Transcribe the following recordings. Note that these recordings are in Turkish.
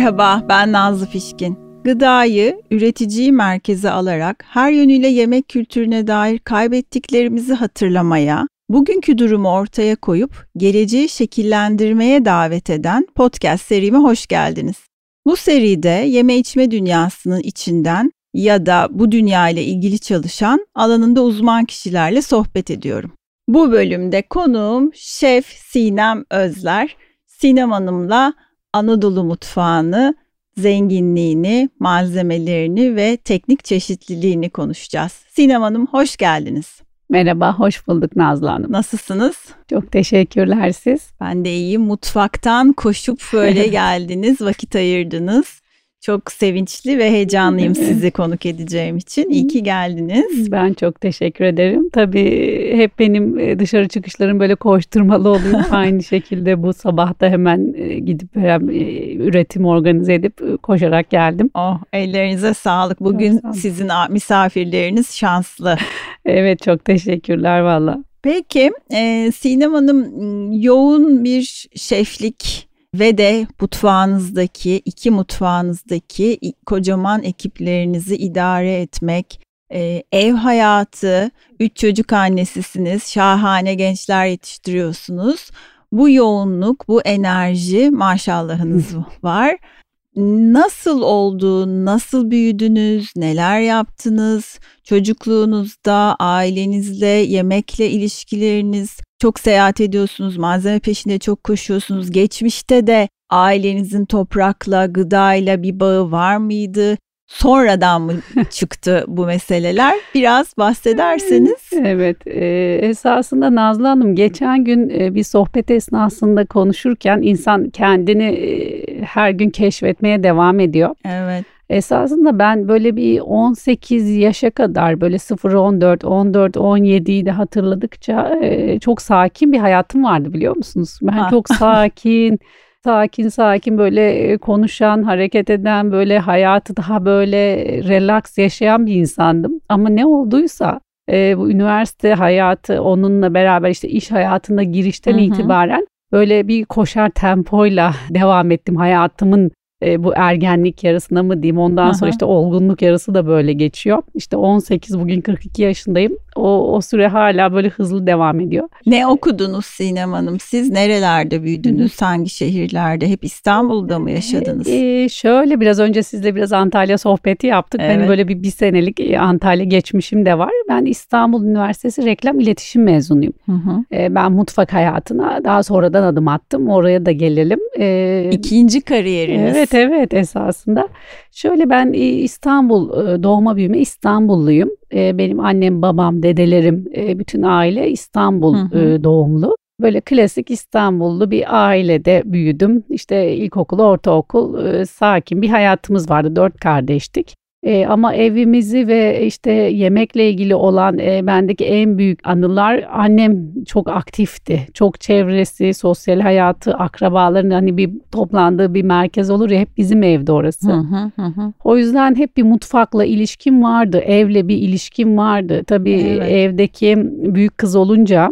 Merhaba, ben Nazlı Fişkin. Gıdayı, üreticiyi merkeze alarak her yönüyle yemek kültürüne dair kaybettiklerimizi hatırlamaya, bugünkü durumu ortaya koyup geleceği şekillendirmeye davet eden podcast serime hoş geldiniz. Bu seride yeme içme dünyasının içinden ya da bu dünya ile ilgili çalışan alanında uzman kişilerle sohbet ediyorum. Bu bölümde konuğum Şef Sinem Özler. Sinem Hanım'la Anadolu mutfağını, zenginliğini, malzemelerini ve teknik çeşitliliğini konuşacağız. Sinem Hanım hoş geldiniz. Merhaba, hoş bulduk Nazlı Hanım. Nasılsınız? Çok teşekkürler siz. Ben de iyiyim. Mutfaktan koşup böyle geldiniz, vakit ayırdınız. Çok sevinçli ve heyecanlıyım sizi konuk edeceğim için. İyi ki geldiniz. Ben çok teşekkür ederim. Tabii hep benim e, dışarı çıkışlarım böyle koşturmalı oluyor. Aynı şekilde bu sabah da hemen e, gidip e, üretim organize edip koşarak geldim. Oh ellerinize sağlık. Bugün sağlık. sizin misafirleriniz şanslı. evet çok teşekkürler valla. Peki e, Sinem Hanım yoğun bir şeflik ve de mutfağınızdaki, iki mutfağınızdaki kocaman ekiplerinizi idare etmek, e, ev hayatı, üç çocuk annesisiniz, şahane gençler yetiştiriyorsunuz. Bu yoğunluk, bu enerji maşallahınız var. Nasıl oldu, nasıl büyüdünüz, neler yaptınız, çocukluğunuzda ailenizle, yemekle ilişkileriniz, çok seyahat ediyorsunuz, malzeme peşinde çok koşuyorsunuz. Geçmişte de ailenizin toprakla, gıdayla bir bağı var mıydı? Sonradan mı çıktı bu meseleler? Biraz bahsederseniz. Evet, e, esasında Nazlı Hanım geçen gün e, bir sohbet esnasında konuşurken insan kendini e, her gün keşfetmeye devam ediyor. Evet. Esasında ben böyle bir 18 yaşa kadar böyle 0-14, 14-17'yi de hatırladıkça e, çok sakin bir hayatım vardı biliyor musunuz? Ben ha. çok sakin, sakin sakin böyle konuşan, hareket eden, böyle hayatı daha böyle relax yaşayan bir insandım. Ama ne olduysa e, bu üniversite hayatı onunla beraber işte iş hayatında girişten Hı-hı. itibaren böyle bir koşar tempoyla devam ettim hayatımın e, bu ergenlik yarısına mı diyeyim ondan Aha. sonra işte olgunluk yarısı da böyle geçiyor. İşte 18 bugün 42 yaşındayım. O, o süre hala böyle hızlı devam ediyor. Ne okudunuz Sinem Hanım? Siz nerelerde büyüdünüz? Hangi şehirlerde? Hep İstanbul'da mı yaşadınız? Ee, şöyle biraz önce sizle biraz Antalya sohbeti yaptık. Evet. Benim böyle bir, bir senelik e, Antalya geçmişim de var. Ben İstanbul Üniversitesi Reklam İletişim mezunuyum. Hı hı. Ee, ben mutfak hayatına daha sonradan adım attım. Oraya da gelelim. Ee, İkinci kariyeriniz. Evet evet esasında. Şöyle ben e, İstanbul e, doğma büyüme İstanbulluyum. E, benim annem, babam, dedelerim, bütün aile İstanbul hı hı. doğumlu. Böyle klasik İstanbullu bir ailede büyüdüm. İşte ilkokul, ortaokul sakin bir hayatımız vardı. Dört kardeştik. E, ama evimizi ve işte yemekle ilgili olan e, bendeki en büyük anılar annem çok aktifti. Çok çevresi, sosyal hayatı, akrabaların hani bir toplandığı bir merkez olur ya hep bizim evde orası. Hı hı hı. O yüzden hep bir mutfakla ilişkim vardı. Evle bir ilişkim vardı. Tabii evet. evdeki büyük kız olunca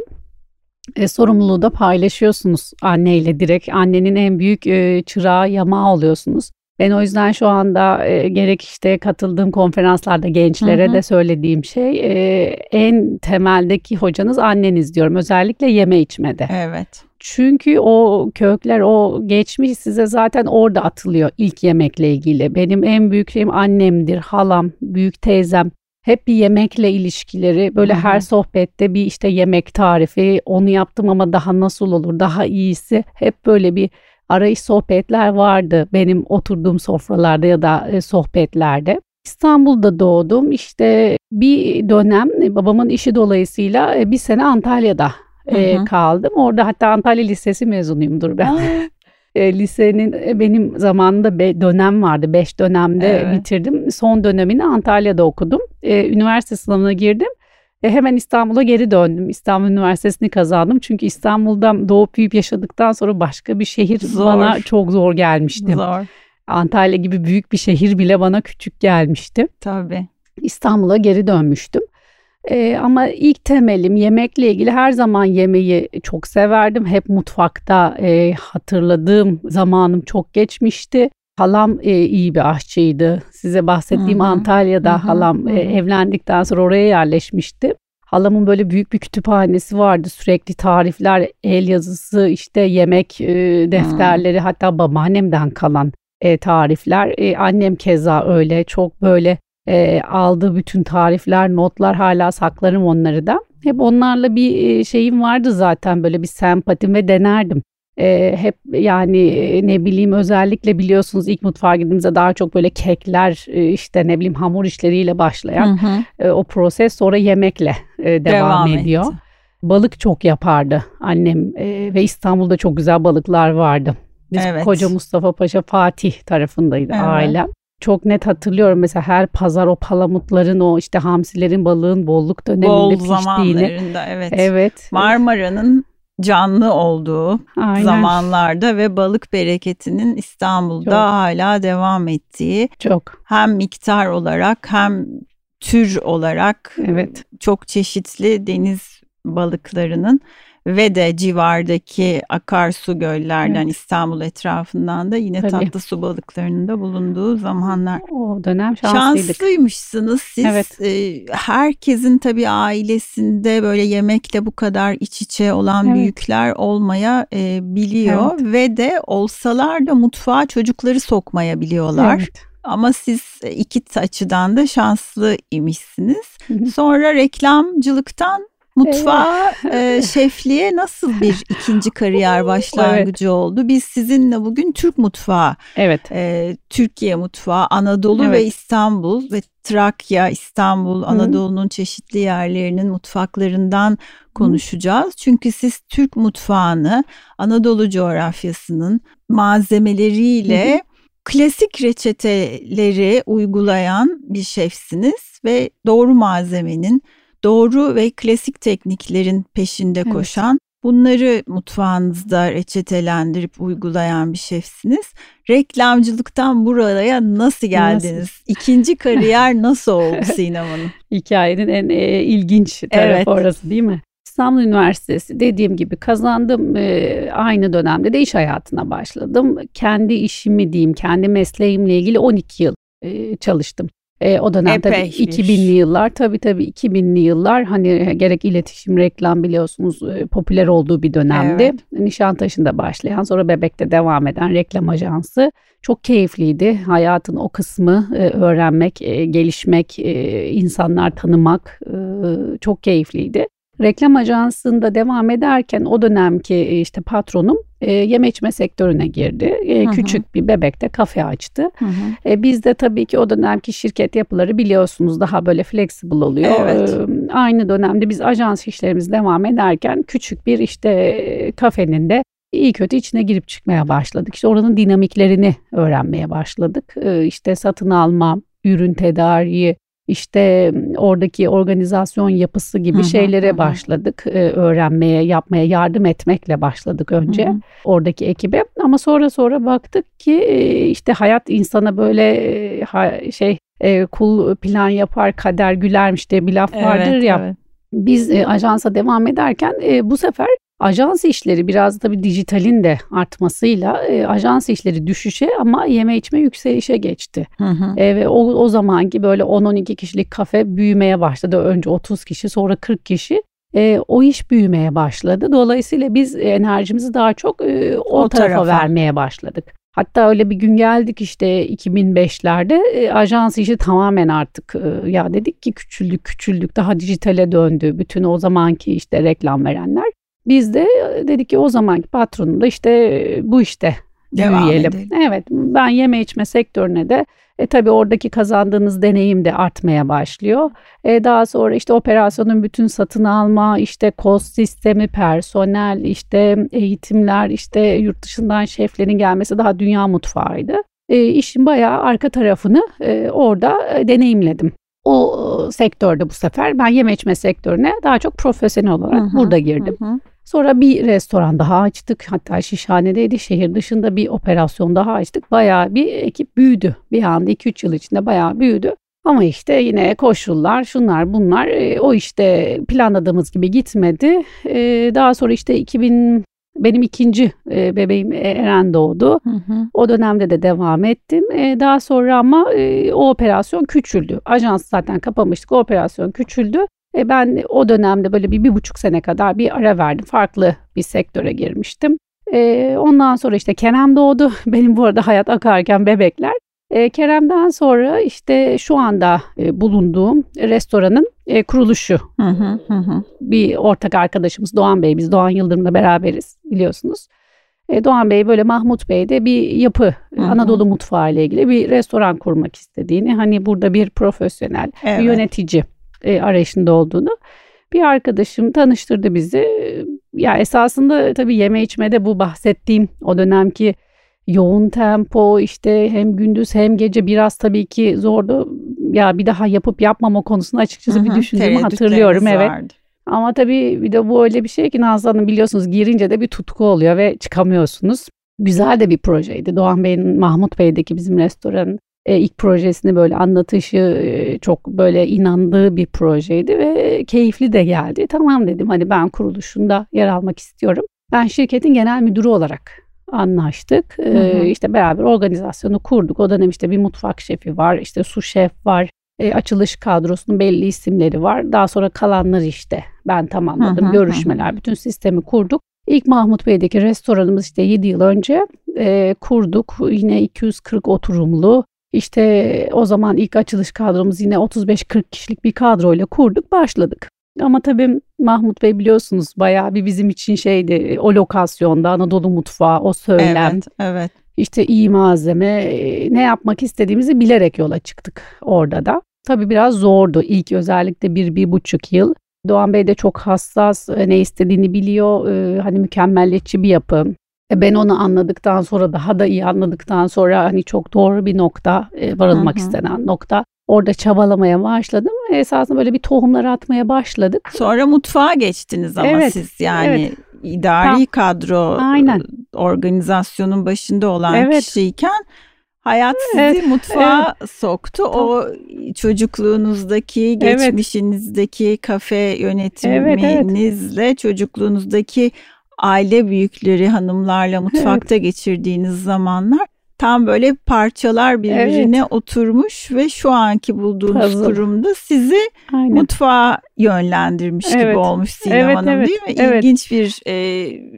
e, sorumluluğu da paylaşıyorsunuz anneyle direkt. Annenin en büyük e, çırağı yamağı oluyorsunuz. Ben o yüzden şu anda e, gerek işte katıldığım konferanslarda gençlere hı hı. de söylediğim şey e, en temeldeki hocanız anneniz diyorum. Özellikle yeme içmede. Evet. Çünkü o kökler, o geçmiş size zaten orada atılıyor ilk yemekle ilgili. Benim en büyük şeyim annemdir, halam, büyük teyzem. Hep bir yemekle ilişkileri böyle Hı-hı. her sohbette bir işte yemek tarifi onu yaptım ama daha nasıl olur daha iyisi hep böyle bir arayış sohbetler vardı benim oturduğum sofralarda ya da e, sohbetlerde. İstanbul'da doğdum. İşte bir dönem e, babamın işi dolayısıyla e, bir sene Antalya'da hı hı. kaldım. Orada hatta Antalya Lisesi mezunuyumdur ben. lisenin benim zamanında be, dönem vardı. Beş dönemde evet. bitirdim. Son dönemini Antalya'da okudum. üniversite sınavına girdim. E hemen İstanbul'a geri döndüm. İstanbul Üniversitesi'ni kazandım. Çünkü İstanbul'da doğup büyüyüp yaşadıktan sonra başka bir şehir zor. bana çok zor gelmişti. Zor. Antalya gibi büyük bir şehir bile bana küçük gelmişti. Tabii. İstanbul'a geri dönmüştüm. Ee, ama ilk temelim yemekle ilgili her zaman yemeği çok severdim. Hep mutfakta e, hatırladığım zamanım çok geçmişti. Halam e, iyi bir aşçıydı. Size bahsettiğim Hı-hı. Antalya'da Hı-hı. halam E, evlendikten sonra oraya yerleşmişti. Halamın böyle büyük bir kütüphanesi vardı. Sürekli tarifler, el yazısı, işte yemek e, defterleri hmm. hatta babaannemden kalan e, tarifler. E, annem keza öyle çok böyle e, aldığı bütün tarifler, notlar hala saklarım onları da. Hep onlarla bir şeyim vardı zaten böyle bir sempatim ve denerdim. E, hep yani ne bileyim özellikle biliyorsunuz ilk mutfağa girdiğimizde daha çok böyle kekler e, işte ne bileyim hamur işleriyle başlayan hı hı. E, o proses sonra yemekle e, devam, devam ediyor. Etti. Balık çok yapardı annem e, ve İstanbul'da çok güzel balıklar vardı. Biz evet. koca Mustafa Paşa Fatih tarafındaydı evet. ailem. Çok net hatırlıyorum mesela her pazar o palamutların o işte hamsilerin balığın bolluk döneminde Bol piştiğini. evet. Evet. Marmara'nın canlı olduğu Aynen. zamanlarda ve balık bereketinin İstanbul'da çok. hala devam ettiği. Çok. Hem miktar olarak hem tür olarak evet. çok çeşitli deniz balıklarının ve de civardaki akarsu göllerden evet. İstanbul etrafından da yine Tabii. tatlı su balıklarının da bulunduğu zamanlar. O dönem şanslıydık. Şanslıymışsınız siz. Evet. E, herkesin tabii ailesinde böyle yemekle bu kadar iç içe olan evet. büyükler olmaya e, biliyor evet. ve de olsalar da mutfağa çocukları sokmaya biliyorlar. Evet. Ama siz iki açıdan da şanslı imişsiniz. Sonra reklamcılıktan Mutfağa, e, şefliğe nasıl bir ikinci kariyer başlangıcı evet. oldu? Biz sizinle bugün Türk mutfağı, evet. e, Türkiye mutfağı, Anadolu evet. ve İstanbul ve Trakya, İstanbul, Anadolu'nun çeşitli yerlerinin mutfaklarından konuşacağız. Hı. Çünkü siz Türk mutfağını Anadolu coğrafyasının malzemeleriyle Hı. klasik reçeteleri uygulayan bir şefsiniz ve doğru malzemenin doğru ve klasik tekniklerin peşinde evet. koşan, bunları mutfağınızda reçetelendirip uygulayan bir şefsiniz. Reklamcılıktan buraya nasıl geldiniz? Nasıl? İkinci kariyer nasıl oldu Sinem Hanım? Hikayenin en e, ilginç tarafı evet. orası değil mi? İstanbul Üniversitesi dediğim gibi kazandım. E, aynı dönemde de iş hayatına başladım. Kendi işimi diyeyim, kendi mesleğimle ilgili 12 yıl e, çalıştım. E, o dönem tabii 2000'li yıllar tabii tabii 2000'li yıllar hani e, gerek iletişim reklam biliyorsunuz e, popüler olduğu bir dönemdi. Evet. Nişantaşı'nda başlayan sonra Bebek'te devam eden reklam ajansı çok keyifliydi. Hayatın o kısmı e, öğrenmek, e, gelişmek, e, insanlar tanımak e, çok keyifliydi. Reklam ajansında devam ederken o dönemki e, işte patronum e, yeme içme sektörüne girdi. E, hı hı. Küçük bir bebekte kafe açtı. Hı hı. E, biz de tabii ki o dönemki şirket yapıları biliyorsunuz daha böyle flexible oluyor. Evet. E, aynı dönemde biz ajans işlerimiz devam ederken küçük bir işte e, kafenin de iyi kötü içine girip çıkmaya başladık. İşte oranın dinamiklerini öğrenmeye başladık. E, işte satın alma, ürün tedariği, işte oradaki organizasyon yapısı gibi hı hı, şeylere hı. başladık e, öğrenmeye, yapmaya yardım etmekle başladık önce hı hı. oradaki ekibe. Ama sonra sonra baktık ki e, işte hayat insana böyle e, şey e, kul plan yapar kader gülermiş diye bir laf vardır evet, ya. Evet. Biz e, ajansa devam ederken e, bu sefer Ajans işleri biraz da bir dijitalin de artmasıyla e, ajans işleri düşüşe ama yeme içme yükselişe geçti. Hı hı. E, ve o, o zamanki böyle 10-12 kişilik kafe büyümeye başladı. Önce 30 kişi sonra 40 kişi. E, o iş büyümeye başladı. Dolayısıyla biz enerjimizi daha çok e, o, o tarafa, tarafa vermeye başladık. Hatta öyle bir gün geldik işte 2005'lerde e, ajans işi tamamen artık e, ya dedik ki küçüldük küçüldük daha dijitale döndü. Bütün o zamanki işte reklam verenler. Biz de e, dedik ki o zamanki patronum da işte e, bu işte Devam büyüyelim. Edelim. Evet ben yeme içme sektörüne de e, tabii oradaki kazandığınız deneyim de artmaya başlıyor. E, daha sonra işte operasyonun bütün satın alma, işte kost sistemi, personel, işte eğitimler, işte yurt dışından şeflerin gelmesi daha dünya mutfağıydı. E, işin bayağı arka tarafını e, orada e, deneyimledim. O sektörde bu sefer ben yeme içme sektörüne daha çok profesyonel olarak hı hı, burada girdim. Hı. Sonra bir restoran daha açtık. Hatta Şişhane'deydi. Şehir dışında bir operasyon daha açtık. Bayağı bir ekip büyüdü. Bir anda 2-3 yıl içinde bayağı büyüdü. Ama işte yine koşullar, şunlar bunlar e, o işte planladığımız gibi gitmedi. E, daha sonra işte 2000 Benim ikinci e, bebeğim Eren doğdu. Hı hı. O dönemde de devam ettim. Daha sonra ama o operasyon küçüldü. Ajans zaten kapamıştık. O operasyon küçüldü. E, ben o dönemde böyle bir, bir buçuk sene kadar bir ara verdim. Farklı bir sektöre girmiştim. E, ondan sonra işte Kerem doğdu. Benim bu arada hayat akarken bebekler. E, Kerem'den sonra işte şu anda e, bulunduğum restoranın e, kuruluşu. Hı hı hı. Bir ortak arkadaşımız Doğan Bey, biz Doğan Yıldırım'la beraberiz biliyorsunuz. E, Doğan Bey böyle Mahmut Bey de bir yapı hı hı. Anadolu mutfağı ile ilgili bir restoran kurmak istediğini, hani burada bir profesyonel, evet. bir yönetici e, arayışında olduğunu bir arkadaşım tanıştırdı bizi. Ya esasında tabii yeme içmede bu bahsettiğim o dönemki yoğun tempo işte hem gündüz hem gece biraz tabii ki zordu. Ya bir daha yapıp yapmama konusunda açıkçası Hı-hı, bir düşündüğümü hatırlıyorum evet. Vardı. Ama tabii bir de bu öyle bir şey ki Nazlı Hanım biliyorsunuz girince de bir tutku oluyor ve çıkamıyorsunuz. Güzel de bir projeydi. Doğan Bey'in Mahmut Bey'deki bizim restoranın e, ilk projesini böyle anlatışı e, çok böyle inandığı bir projeydi ve keyifli de geldi. Tamam dedim hani ben kuruluşunda yer almak istiyorum. Ben şirketin genel müdürü olarak anlaştık. Hı hı. işte beraber organizasyonu kurduk. O dönem işte bir mutfak şefi var, işte su şef var. E, açılış kadrosunun belli isimleri var. Daha sonra kalanlar işte ben tamamladım. Hı hı, Görüşmeler, hı. bütün sistemi kurduk. İlk Mahmut Bey'deki restoranımız işte 7 yıl önce e, kurduk. Yine 240 oturumlu. İşte o zaman ilk açılış kadromuz yine 35-40 kişilik bir kadroyla kurduk, başladık. Ama tabii Mahmut Bey biliyorsunuz bayağı bir bizim için şeydi o lokasyonda Anadolu mutfağı, o söylem. Evet, evet. İşte iyi malzeme, ne yapmak istediğimizi bilerek yola çıktık orada da. Tabii biraz zordu ilk özellikle bir, bir buçuk yıl. Doğan Bey de çok hassas, ne istediğini biliyor, hani mükemmeliyetçi bir yapı. E, ben onu anladıktan sonra daha da iyi anladıktan sonra hani çok doğru bir nokta varılmak hı hı. istenen nokta. Orada çabalamaya başladım. Esasında böyle bir tohumlar atmaya başladık. Sonra mutfağa geçtiniz ama evet, siz yani evet. idari Tam, kadro aynen. organizasyonun başında olan evet. kişiyken hayat sizi evet, mutfağa evet. soktu. Tam. O çocukluğunuzdaki, geçmişinizdeki evet. kafe yönetiminizle evet, evet. çocukluğunuzdaki aile büyükleri hanımlarla mutfakta evet. geçirdiğiniz zamanlar tam böyle parçalar birbirine evet. oturmuş ve şu anki bulduğunuz Puzzle. kurumda sizi Aynen. mutfağa yönlendirmiş evet. gibi olmuş Sinem evet, Hanım evet, değil mi? Evet. İlginç bir e,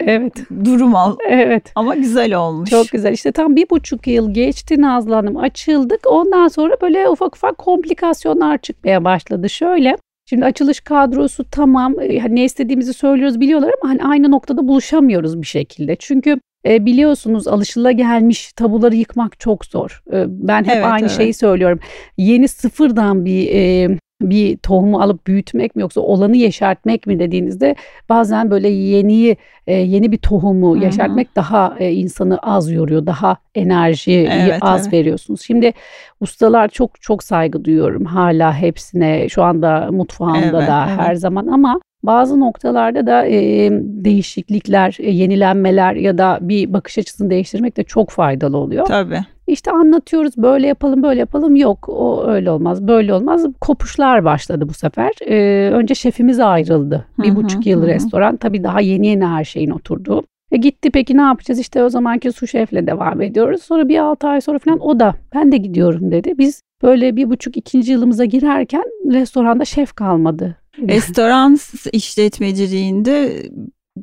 evet. durum ol. Evet. Ama güzel olmuş. Çok güzel. İşte tam bir buçuk yıl geçti Nazlı Hanım açıldık. Ondan sonra böyle ufak ufak komplikasyonlar çıkmaya başladı. Şöyle Şimdi açılış kadrosu tamam hani ne istediğimizi söylüyoruz biliyorlar ama hani aynı noktada buluşamıyoruz bir şekilde. Çünkü e, biliyorsunuz alışıla gelmiş tabuları yıkmak çok zor. E, ben hep evet, aynı evet. şeyi söylüyorum. Yeni sıfırdan bir e, bir tohumu alıp büyütmek mi yoksa olanı yeşertmek mi dediğinizde bazen böyle yeniyi e, yeni bir tohumu Hı-hı. yeşertmek daha e, insanı az yoruyor. Daha enerji evet, az evet. veriyorsunuz. Şimdi ustalar çok çok saygı duyuyorum hala hepsine. Şu anda mutfağımda evet, da evet. her zaman ama bazı noktalarda da e, değişiklikler, e, yenilenmeler ya da bir bakış açısını değiştirmek de çok faydalı oluyor. Tabii. İşte anlatıyoruz böyle yapalım böyle yapalım yok o öyle olmaz böyle olmaz kopuşlar başladı bu sefer. Ee, önce şefimiz ayrıldı bir hı hı, buçuk yıl hı. restoran tabii daha yeni yeni her şeyin oturduğu. E gitti peki ne yapacağız işte o zamanki su şefle devam ediyoruz. Sonra bir altı ay sonra falan o da ben de gidiyorum dedi. Biz böyle bir buçuk ikinci yılımıza girerken restoranda şef kalmadı. Restoran işletmeciliğinde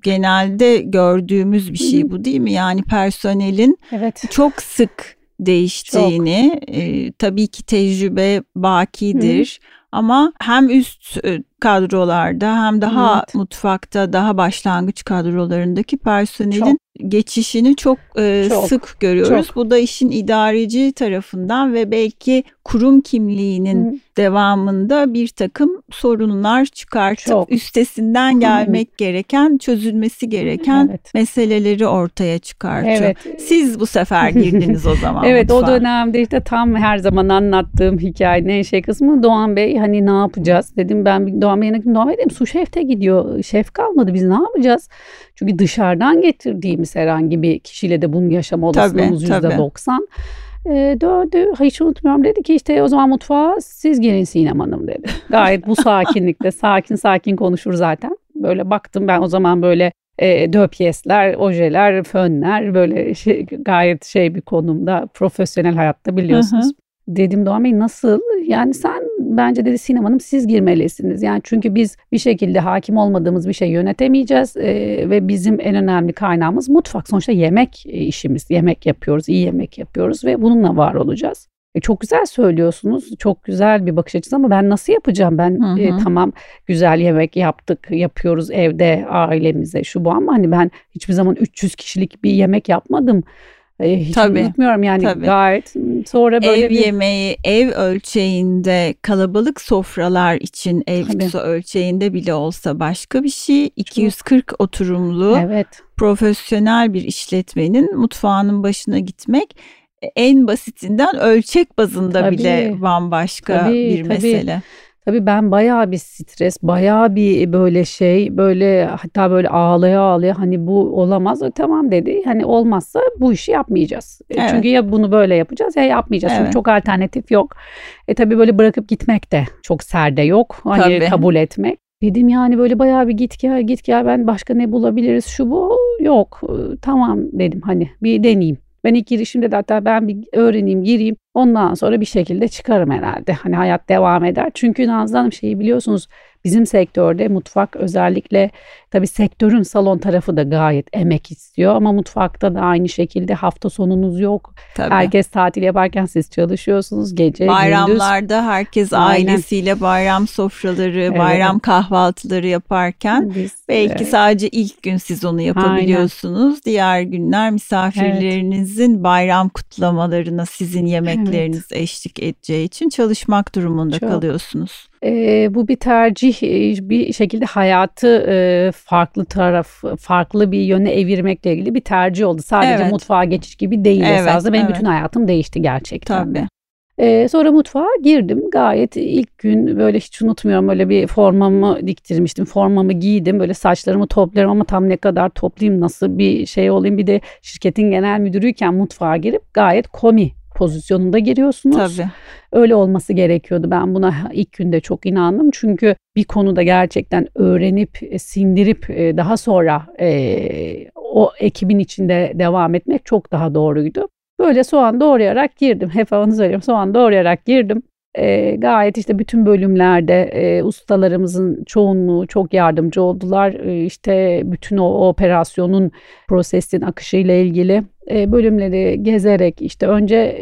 genelde gördüğümüz bir şey bu değil mi? Yani personelin evet. çok sık değiştiğini e, tabii ki tecrübe bakidir Hı. ama hem üst kadrolarda hem daha evet. mutfakta daha başlangıç kadrolarındaki personelin çok geçişini çok, e, çok sık görüyoruz. Çok. Bu da işin idareci tarafından ve belki kurum kimliğinin Hı. devamında bir takım sorunlar çıkartıp çok. üstesinden gelmek Hı. gereken, çözülmesi gereken evet. meseleleri ortaya çıkartıyor. Evet. Siz bu sefer girdiniz o zaman. evet mutfağa. o dönemde işte tam her zaman anlattığım hikayenin en şey kısmı Doğan Bey hani ne yapacağız dedim ben bir Doğan Bey'e Doğan Bey dedim su şefte gidiyor şef kalmadı biz ne yapacağız? Çünkü dışarıdan getirdiğimiz herhangi bir kişiyle de bunu yaşama olasılığımız yüzde doksan. E, döndü hiç unutmuyorum dedi ki işte o zaman mutfağa siz gelin Sinem Hanım dedi. Gayet bu sakinlikte sakin sakin konuşur zaten. Böyle baktım ben o zaman böyle e, döpyesler, ojeler, fönler böyle şey, gayet şey bir konumda profesyonel hayatta biliyorsunuz. Hı hı. Dedim Doğan Bey nasıl? Yani sen bence dedi Sinem Hanım siz girmelisiniz. Yani çünkü biz bir şekilde hakim olmadığımız bir şey yönetemeyeceğiz e, ve bizim en önemli kaynağımız mutfak. Sonuçta yemek işimiz. Yemek yapıyoruz, iyi yemek yapıyoruz ve bununla var olacağız. E, çok güzel söylüyorsunuz. Çok güzel bir bakış açısı ama ben nasıl yapacağım? Ben hı hı. E, tamam güzel yemek yaptık, yapıyoruz evde ailemize şu bu ama hani ben hiçbir zaman 300 kişilik bir yemek yapmadım. Hiç tabii, unutmuyorum yani tabii. gayet sonra böyle ev bir... yemeği ev ölçeğinde kalabalık sofralar için ev tabii. ölçeğinde bile olsa başka bir şey 240 Çok. oturumlu evet. profesyonel bir işletmenin mutfağının başına gitmek en basitinden ölçek bazında tabii, bile bambaşka tabii, bir tabii. mesele. Tabii ben bayağı bir stres, bayağı bir böyle şey, böyle hatta böyle ağlaya ağlaya hani bu olamaz. E, tamam dedi. Hani olmazsa bu işi yapmayacağız. E, evet. Çünkü ya bunu böyle yapacağız ya yapmayacağız. Evet. Çünkü çok alternatif yok. E tabii böyle bırakıp gitmek de çok serde yok. Hani tabii. kabul etmek. Dedim yani böyle bayağı bir git gel git gel ben başka ne bulabiliriz şu bu yok. E, tamam dedim hani bir deneyeyim. Ben ilk girişimde de hatta ben bir öğreneyim, gireyim. Ondan sonra bir şekilde çıkarım herhalde. Hani hayat devam eder. Çünkü Nazlı Hanım şeyi biliyorsunuz bizim sektörde mutfak özellikle tabii sektörün salon tarafı da gayet emek istiyor ama mutfakta da aynı şekilde hafta sonunuz yok. Tabii. Herkes tatil yaparken siz çalışıyorsunuz gece Bayramlarda gündüz. herkes Aynen. ailesiyle bayram sofraları, evet. bayram kahvaltıları yaparken Biz, belki evet. sadece ilk gün siz onu yapabiliyorsunuz. Aynen. Diğer günler misafirlerinizin evet. bayram kutlamalarına sizin yemekleriniz evet. eşlik edeceği için çalışmak durumunda Çok. kalıyorsunuz. E, bu bir tercih, bir şekilde hayatı e, farklı taraf, farklı bir yöne evirmekle ilgili bir tercih oldu. Sadece evet. mutfağa geçiş gibi değil evet, esasında. Benim evet. bütün hayatım değişti gerçekten. Tabii. Ee, sonra mutfağa girdim. Gayet ilk gün böyle hiç unutmuyorum böyle bir formamı diktirmiştim. Formamı giydim. Böyle saçlarımı toplarım ama tam ne kadar toplayayım nasıl bir şey olayım. Bir de şirketin genel müdürüyken mutfağa girip gayet komi pozisyonunda giriyorsunuz. Tabii. Öyle olması gerekiyordu. Ben buna ilk günde çok inandım. Çünkü bir konuda gerçekten öğrenip, e, sindirip e, daha sonra e, o ekibin içinde devam etmek çok daha doğruydu. Böyle soğan doğrayarak girdim. Hep onu söylüyorum. Soğan doğrayarak girdim. E, gayet işte bütün bölümlerde e, ustalarımızın çoğunluğu çok yardımcı oldular. E, işte bütün o, operasyonun prosesin akışıyla ilgili bölümleri gezerek işte önce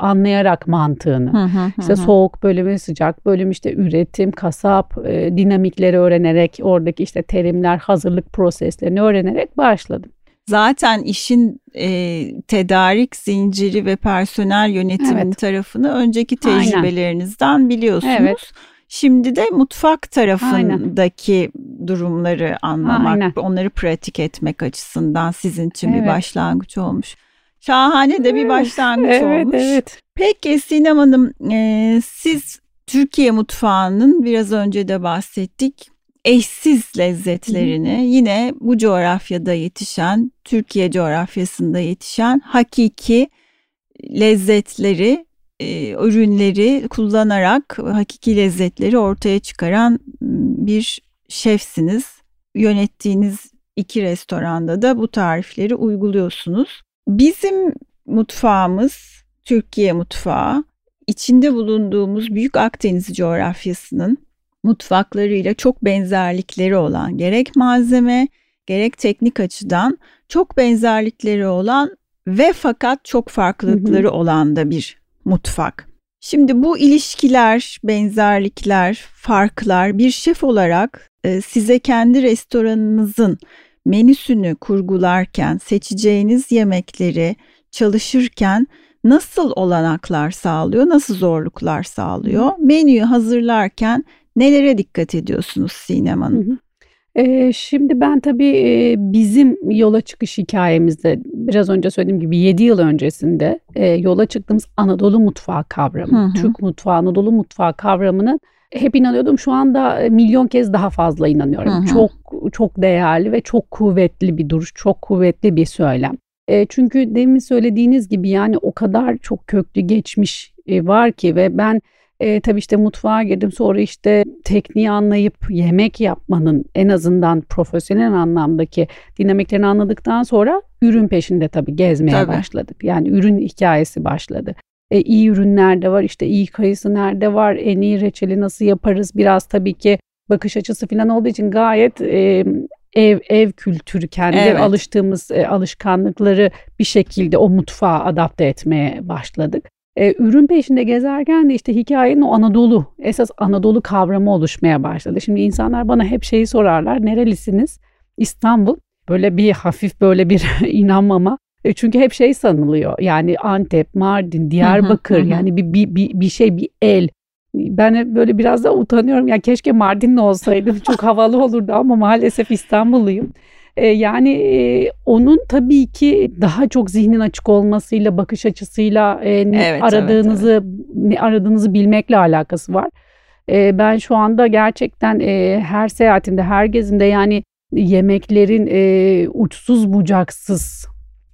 anlayarak mantığını hı hı, işte hı. soğuk bölümü sıcak bölüm işte üretim kasap dinamikleri öğrenerek oradaki işte terimler hazırlık proseslerini öğrenerek başladım. Zaten işin e, tedarik zinciri ve personel yönetimi evet. tarafını önceki tecrübelerinizden Aynen. biliyorsunuz. Evet. Şimdi de mutfak tarafındaki Aynen. durumları anlamak, Aynen. onları pratik etmek açısından sizin için evet. bir başlangıç olmuş. Şahane de bir başlangıç evet, olmuş. Evet. Peki Sinem Hanım, e, siz Türkiye mutfağının biraz önce de bahsettik eşsiz lezzetlerini Hı-hı. yine bu coğrafyada yetişen, Türkiye coğrafyasında yetişen hakiki lezzetleri, e, ürünleri kullanarak hakiki lezzetleri ortaya çıkaran bir şefsiniz. Yönettiğiniz iki restoranda da bu tarifleri uyguluyorsunuz. Bizim mutfağımız Türkiye mutfağı içinde bulunduğumuz Büyük Akdeniz coğrafyasının mutfaklarıyla çok benzerlikleri olan gerek malzeme gerek teknik açıdan çok benzerlikleri olan ve fakat çok farklılıkları hı hı. olan da bir mutfak. Şimdi bu ilişkiler, benzerlikler, farklar bir şef olarak e, size kendi restoranınızın menüsünü kurgularken, seçeceğiniz yemekleri çalışırken nasıl olanaklar sağlıyor, nasıl zorluklar sağlıyor? Menüyü hazırlarken Nelere dikkat ediyorsunuz Sinem Hanım? Ee, şimdi ben tabii bizim yola çıkış hikayemizde biraz önce söylediğim gibi 7 yıl öncesinde e, yola çıktığımız Anadolu mutfağı kavramı, hı hı. Türk mutfağı, Anadolu mutfağı kavramının hep inanıyordum. Şu anda milyon kez daha fazla inanıyorum. Hı hı. Çok çok değerli ve çok kuvvetli bir duruş, çok kuvvetli bir söylem. E, çünkü demin söylediğiniz gibi yani o kadar çok köklü geçmiş e, var ki ve ben E, tabii işte mutfağa girdim sonra işte tekniği anlayıp yemek yapmanın en azından profesyonel anlamdaki dinamiklerini anladıktan sonra ürün peşinde tabii gezmeye tabii. başladık. Yani ürün hikayesi başladı. E, iyi ürün nerede var işte iyi kayısı nerede var en iyi reçeli nasıl yaparız biraz tabii ki bakış açısı falan olduğu için gayet e, ev ev kültürü kendi evet. alıştığımız e, alışkanlıkları bir şekilde o mutfağa adapte etmeye başladık. E, ürün peşinde gezerken de işte hikayenin o Anadolu, esas Anadolu kavramı oluşmaya başladı. Şimdi insanlar bana hep şeyi sorarlar, nerelisiniz? İstanbul. Böyle bir hafif böyle bir inanmama. E, çünkü hep şey sanılıyor. Yani Antep, Mardin, Diyarbakır yani bir, bir, bir, bir şey bir el. Ben böyle biraz da utanıyorum. Ya keşke Mardinli olsaydım. Çok havalı olurdu ama maalesef İstanbulluyum. E, yani e, onun tabii ki daha çok zihnin açık olmasıyla, bakış açısıyla e, ne evet, aradığınızı evet, evet. ne aradığınızı bilmekle alakası var. E, ben şu anda gerçekten e, her seyahatimde, her gezimde yani yemeklerin e, uçsuz bucaksız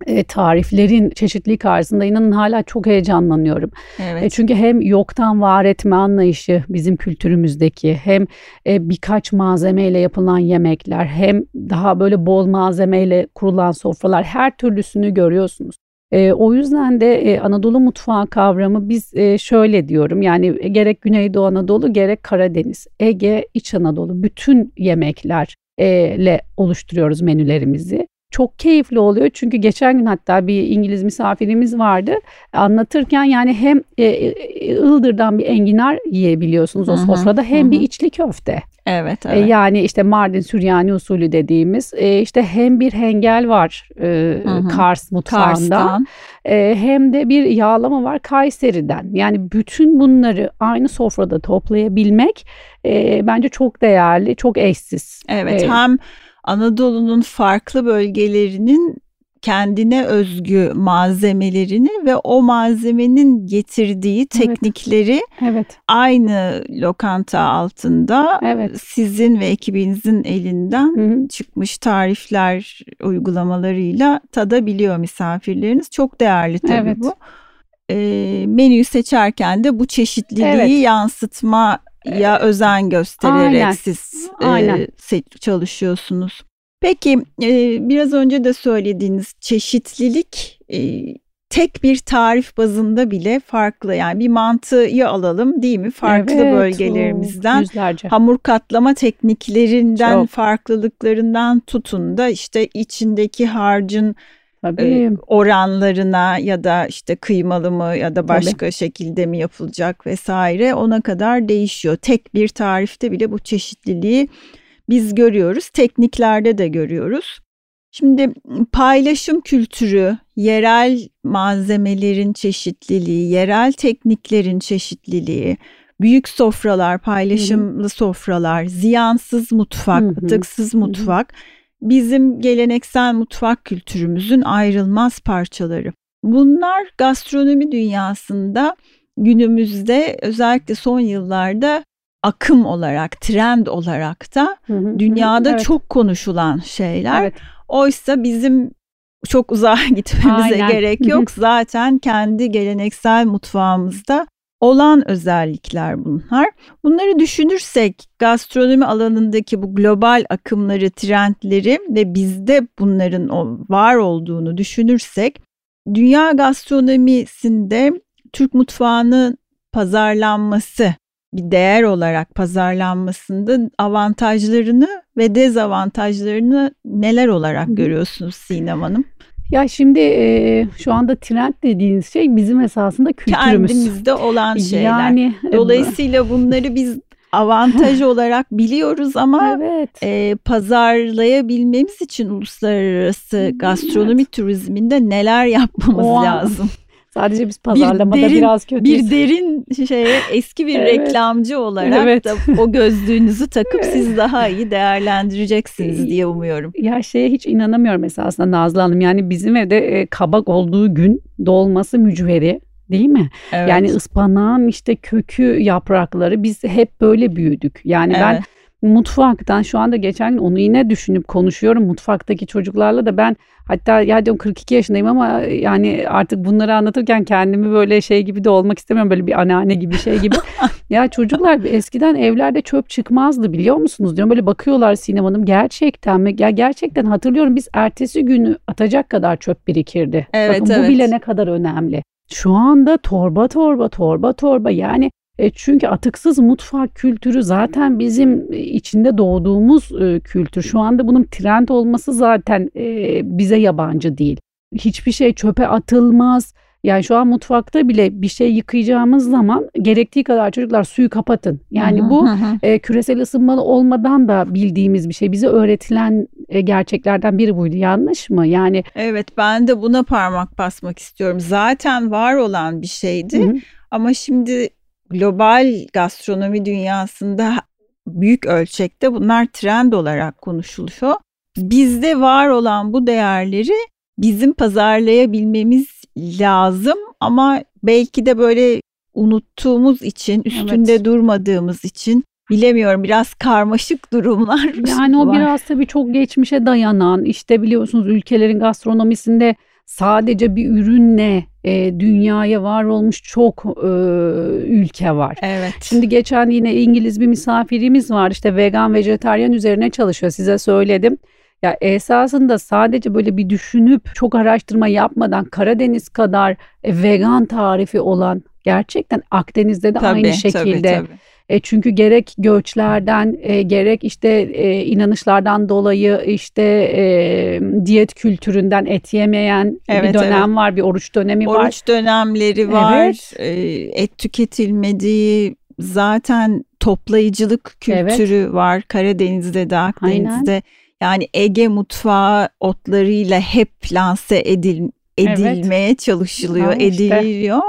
e, tariflerin çeşitliği karşısında inanın hala çok heyecanlanıyorum. Evet. E, çünkü hem yoktan var etme anlayışı bizim kültürümüzdeki hem e, birkaç malzemeyle yapılan yemekler hem daha böyle bol malzemeyle kurulan sofralar her türlüsünü görüyorsunuz. E, o yüzden de e, Anadolu mutfağı kavramı biz e, şöyle diyorum yani gerek Güneydoğu Anadolu gerek Karadeniz, Ege, İç Anadolu bütün yemeklerle oluşturuyoruz menülerimizi çok keyifli oluyor. Çünkü geçen gün hatta bir İngiliz misafirimiz vardı. Anlatırken yani hem e, e, Ildır'dan bir enginar yiyebiliyorsunuz o sofrada hem hı. bir içli köfte. Evet, e, evet. yani işte Mardin Süryani usulü dediğimiz işte hem bir hengel var Kars mutfağında hem de bir yağlama var Kayseri'den. Yani bütün bunları aynı sofrada toplayabilmek bence çok değerli, çok eşsiz. Evet, hem Anadolu'nun farklı bölgelerinin kendine özgü malzemelerini ve o malzemenin getirdiği teknikleri evet. Evet. aynı lokanta altında evet. sizin ve ekibinizin elinden Hı-hı. çıkmış tarifler uygulamalarıyla tadabiliyor misafirleriniz. Çok değerli tabii evet. bu. E, menüyü seçerken de bu çeşitliliği evet. yansıtma ya özen göstererek Aynen. siz Aynen. E, çalışıyorsunuz. Peki e, biraz önce de söylediğiniz çeşitlilik e, tek bir tarif bazında bile farklı. Yani bir mantıyı alalım değil mi? Farklı evet, bölgelerimizden yüzlerce. hamur katlama tekniklerinden Çok. farklılıklarından tutun da işte içindeki harcın Tabii. oranlarına ya da işte kıymalı mı ya da başka Tabii. şekilde mi yapılacak vesaire ona kadar değişiyor. Tek bir tarifte bile bu çeşitliliği biz görüyoruz. Tekniklerde de görüyoruz. Şimdi paylaşım kültürü, yerel malzemelerin çeşitliliği, yerel tekniklerin çeşitliliği, büyük sofralar, paylaşımlı Hı-hı. sofralar, ziyansız mutfak, atıksız mutfak Hı-hı bizim geleneksel mutfak kültürümüzün ayrılmaz parçaları. Bunlar gastronomi dünyasında günümüzde özellikle son yıllarda akım olarak, trend olarak da hı hı, dünyada evet. çok konuşulan şeyler. Evet. Oysa bizim çok uzağa gitmemize Aynen. gerek yok. Zaten kendi geleneksel mutfağımızda olan özellikler bunlar. Bunları düşünürsek gastronomi alanındaki bu global akımları, trendleri ve bizde bunların var olduğunu düşünürsek dünya gastronomisinde Türk mutfağının pazarlanması bir değer olarak pazarlanmasında avantajlarını ve dezavantajlarını neler olarak görüyorsunuz Sinem Hanım? Ya şimdi e, şu anda trend dediğiniz şey bizim esasında kültürümüz. Kendimizde olan şeyler. Yani e, dolayısıyla bunları biz avantaj olarak biliyoruz ama evet. e, pazarlayabilmemiz için uluslararası gastronomi evet. turizminde neler yapmamız o lazım? Sadece biz pazarlamada bir derin, biraz kötüyüz. Bir derin şeye eski bir evet. reklamcı olarak evet. da o gözlüğünüzü takıp siz daha iyi değerlendireceksiniz diye umuyorum. Ya şeye hiç inanamıyorum esasında Nazlı Hanım. Yani bizim evde e, kabak olduğu gün dolması mücveri değil mi? Evet. Yani ıspanağın işte kökü yaprakları biz hep böyle büyüdük. Yani evet. ben mutfaktan şu anda geçen gün onu yine düşünüp konuşuyorum mutfaktaki çocuklarla da ben hatta ya diyorum 42 yaşındayım ama yani artık bunları anlatırken kendimi böyle şey gibi de olmak istemiyorum böyle bir anneanne gibi şey gibi. ya çocuklar eskiden evlerde çöp çıkmazdı biliyor musunuz diyorum böyle bakıyorlar Sinem Hanım gerçekten mi? Ya gerçekten hatırlıyorum biz ertesi günü atacak kadar çöp birikirdi. Evet, Bakın evet. bu bile ne kadar önemli. Şu anda torba torba torba torba yani e, çünkü atıksız mutfak kültürü zaten bizim e, içinde doğduğumuz e, kültür. Şu anda bunun trend olması zaten e, bize yabancı değil. Hiçbir şey çöpe atılmaz. Yani şu an mutfakta bile bir şey yıkayacağımız zaman gerektiği kadar çocuklar suyu kapatın. Yani bu e, küresel ısınma olmadan da bildiğimiz bir şey. Bize öğretilen e, gerçeklerden biri buydu. Yanlış mı? Yani Evet ben de buna parmak basmak istiyorum. Zaten var olan bir şeydi Hı hı. ama şimdi global gastronomi dünyasında büyük ölçekte bunlar trend olarak konuşuluyor. Bizde var olan bu değerleri bizim pazarlayabilmemiz lazım ama belki de böyle unuttuğumuz için, üstünde Evet. durmadığımız için bilemiyorum biraz karmaşık durumlar Yani o var. biraz tabii çok geçmişe dayanan işte biliyorsunuz ülkelerin gastronomisinde sadece bir ürünle e, dünyaya var olmuş çok e, ülke var. Evet. Şimdi geçen yine İngiliz bir misafirimiz var işte vegan vejetaryen üzerine çalışıyor size söyledim. Ya esasında sadece böyle bir düşünüp çok araştırma yapmadan Karadeniz kadar e, vegan tarifi olan gerçekten Akdeniz'de de aynı Tabii, şekilde. tabii, tabii. E çünkü gerek göçlerden, e, gerek işte e, inanışlardan dolayı işte e, diyet kültüründen et yemeyen Evet, bir dönem var, bir oruç dönemi var. Oruç dönemleri var. Evet. e, Et tüketilmediği zaten toplayıcılık kültürü var Karadeniz'de de Akdeniz'de. Yani Ege mutfağı otlarıyla hep lanse edil, Evet. edilmeye çalışılıyor, Ha, işte. ediliyor.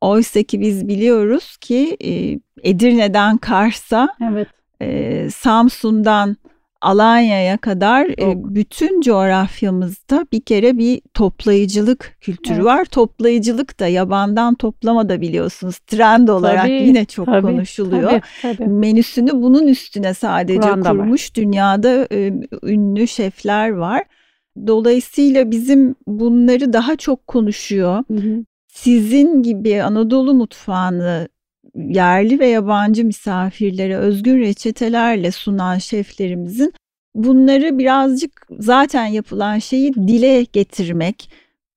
Oysa ki biz biliyoruz ki e, Edirne'den Kars'a, Evet. e, Samsun'dan Alanya'ya kadar e, Çok. bütün coğrafyamızda bir kere bir toplayıcılık kültürü Evet. var. Toplayıcılık da yabandan toplama da biliyorsunuz trend olarak Tabii, yine çok tabii, konuşuluyor. Tabii, tabii. Menüsünü bunun üstüne sadece Kuran da var. kurmuş dünyada e, ünlü şefler var. Dolayısıyla bizim bunları daha çok konuşuyor. Hı hı. Sizin gibi Anadolu mutfağını yerli ve yabancı misafirlere özgün reçetelerle sunan şeflerimizin bunları birazcık zaten yapılan şeyi dile getirmek,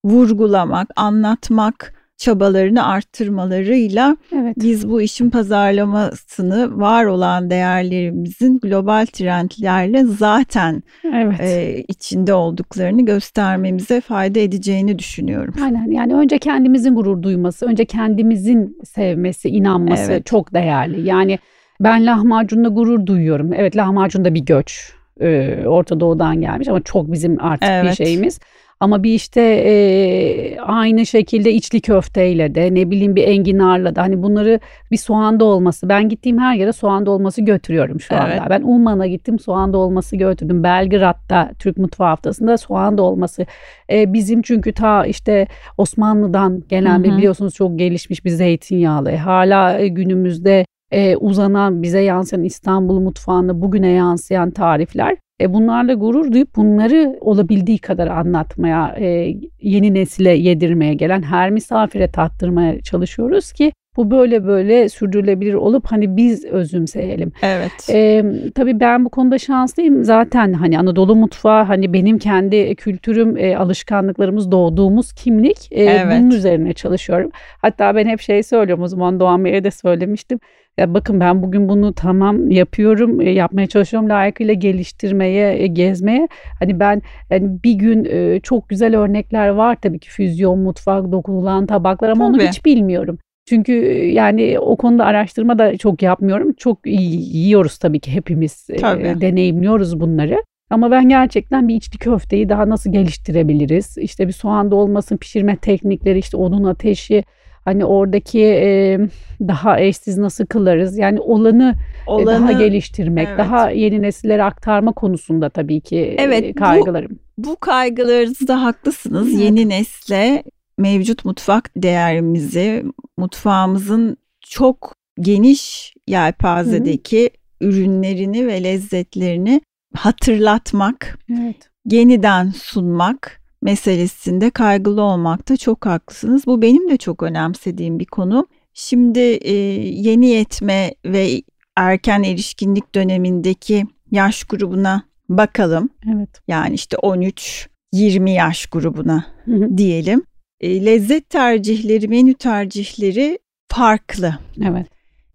vurgulamak, anlatmak çabalarını arttırmalarıyla Evet. biz bu işin pazarlamasını var olan değerlerimizin global trendlerle zaten Evet. e, içinde olduklarını göstermemize fayda edeceğini düşünüyorum. Aynen yani önce kendimizin gurur duyması, önce kendimizin sevmesi, inanması Evet. çok değerli. Yani ben lahmacunla gurur duyuyorum. Evet lahmacun da bir göç. Ee, Orta Doğu'dan gelmiş ama çok bizim artık bir Evet. şeyimiz. Ama bir işte e, aynı şekilde içli köfteyle de ne bileyim bir enginarla da hani bunları bir soğan olması. Ben gittiğim her yere soğan olması götürüyorum şu anda. Evet. Ben Umman'a gittim soğan olması götürdüm. Belgrad'da Türk Mutfağı Haftası'nda soğan olması. E, bizim çünkü ta işte Osmanlı'dan gelen bir biliyorsunuz çok gelişmiş bir zeytinyağlı. E, hala e, günümüzde e, uzanan bize yansıyan İstanbul mutfağında bugüne yansıyan tarifler. E, bunlarla gurur duyup bunları olabildiği kadar anlatmaya, e, yeni nesile yedirmeye gelen her misafire tattırmaya çalışıyoruz ki bu böyle böyle sürdürülebilir olup hani biz özümseyelim. Evet. Ee, tabii ben bu konuda şanslıyım. Zaten hani Anadolu mutfağı hani benim kendi kültürüm, e, alışkanlıklarımız, doğduğumuz kimlik e, Evet. bunun üzerine çalışıyorum. Hatta ben hep şey söylüyorum o zaman Doğan Bey'e de söylemiştim. Ya bakın ben bugün bunu tamam yapıyorum, e, yapmaya çalışıyorum layıkıyla geliştirmeye, e, gezmeye. Hani ben yani bir gün e, çok güzel örnekler var tabii ki füzyon mutfak, dokunulan tabaklar ama onu Tabii. hiç bilmiyorum. Çünkü yani o konuda araştırma da çok yapmıyorum. Çok yiyoruz tabii ki hepimiz Tabii. deneyimliyoruz bunları. Ama ben gerçekten bir içli köfteyi daha nasıl geliştirebiliriz? İşte bir soğan dolmasını pişirme teknikleri, işte odun ateşi, hani oradaki e, daha eşsiz nasıl kılarız? Yani olanı, e, Olanı daha geliştirmek, evet. daha yeni nesillere aktarma konusunda tabii ki e, Evet, bu- kaygılarım. bu kaygılarınızda haklısınız. Evet. Yeni nesle mevcut mutfak değerimizi, mutfağımızın çok geniş yelpazedeki ürünlerini ve lezzetlerini hatırlatmak, Evet. yeniden sunmak meselesinde kaygılı olmakta çok haklısınız. Bu benim de çok önemsediğim bir konu. Şimdi e, yeni yetme ve erken erişkinlik dönemindeki yaş grubuna bakalım. Evet. Yani işte 13-20 yaş grubuna Hı hı. diyelim. E, lezzet tercihleri, menü tercihleri farklı. Evet.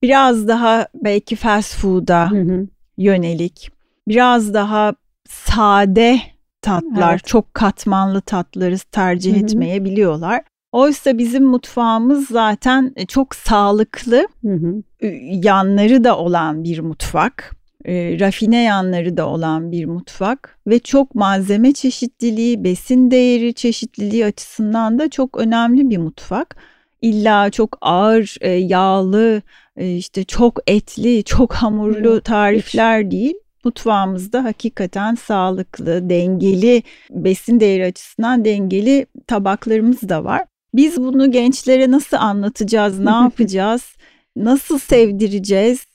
Biraz daha belki fast food'a hı. yönelik, biraz daha sade tatlar, Evet. çok katmanlı tatları tercih Hı hı. etmeyebiliyorlar. Oysa bizim mutfağımız zaten e, çok sağlıklı Hı hı. e, yanları da olan bir mutfak. e, rafine yanları da olan bir mutfak ve çok malzeme çeşitliliği, besin değeri çeşitliliği açısından da çok önemli bir mutfak. İlla çok ağır, e, yağlı, e, işte çok etli, çok hamurlu tarifler değil. Mutfağımızda hakikaten sağlıklı, dengeli, besin değeri açısından dengeli tabaklarımız da var. Biz bunu gençlere nasıl anlatacağız, ne yapacağız, nasıl sevdireceğiz,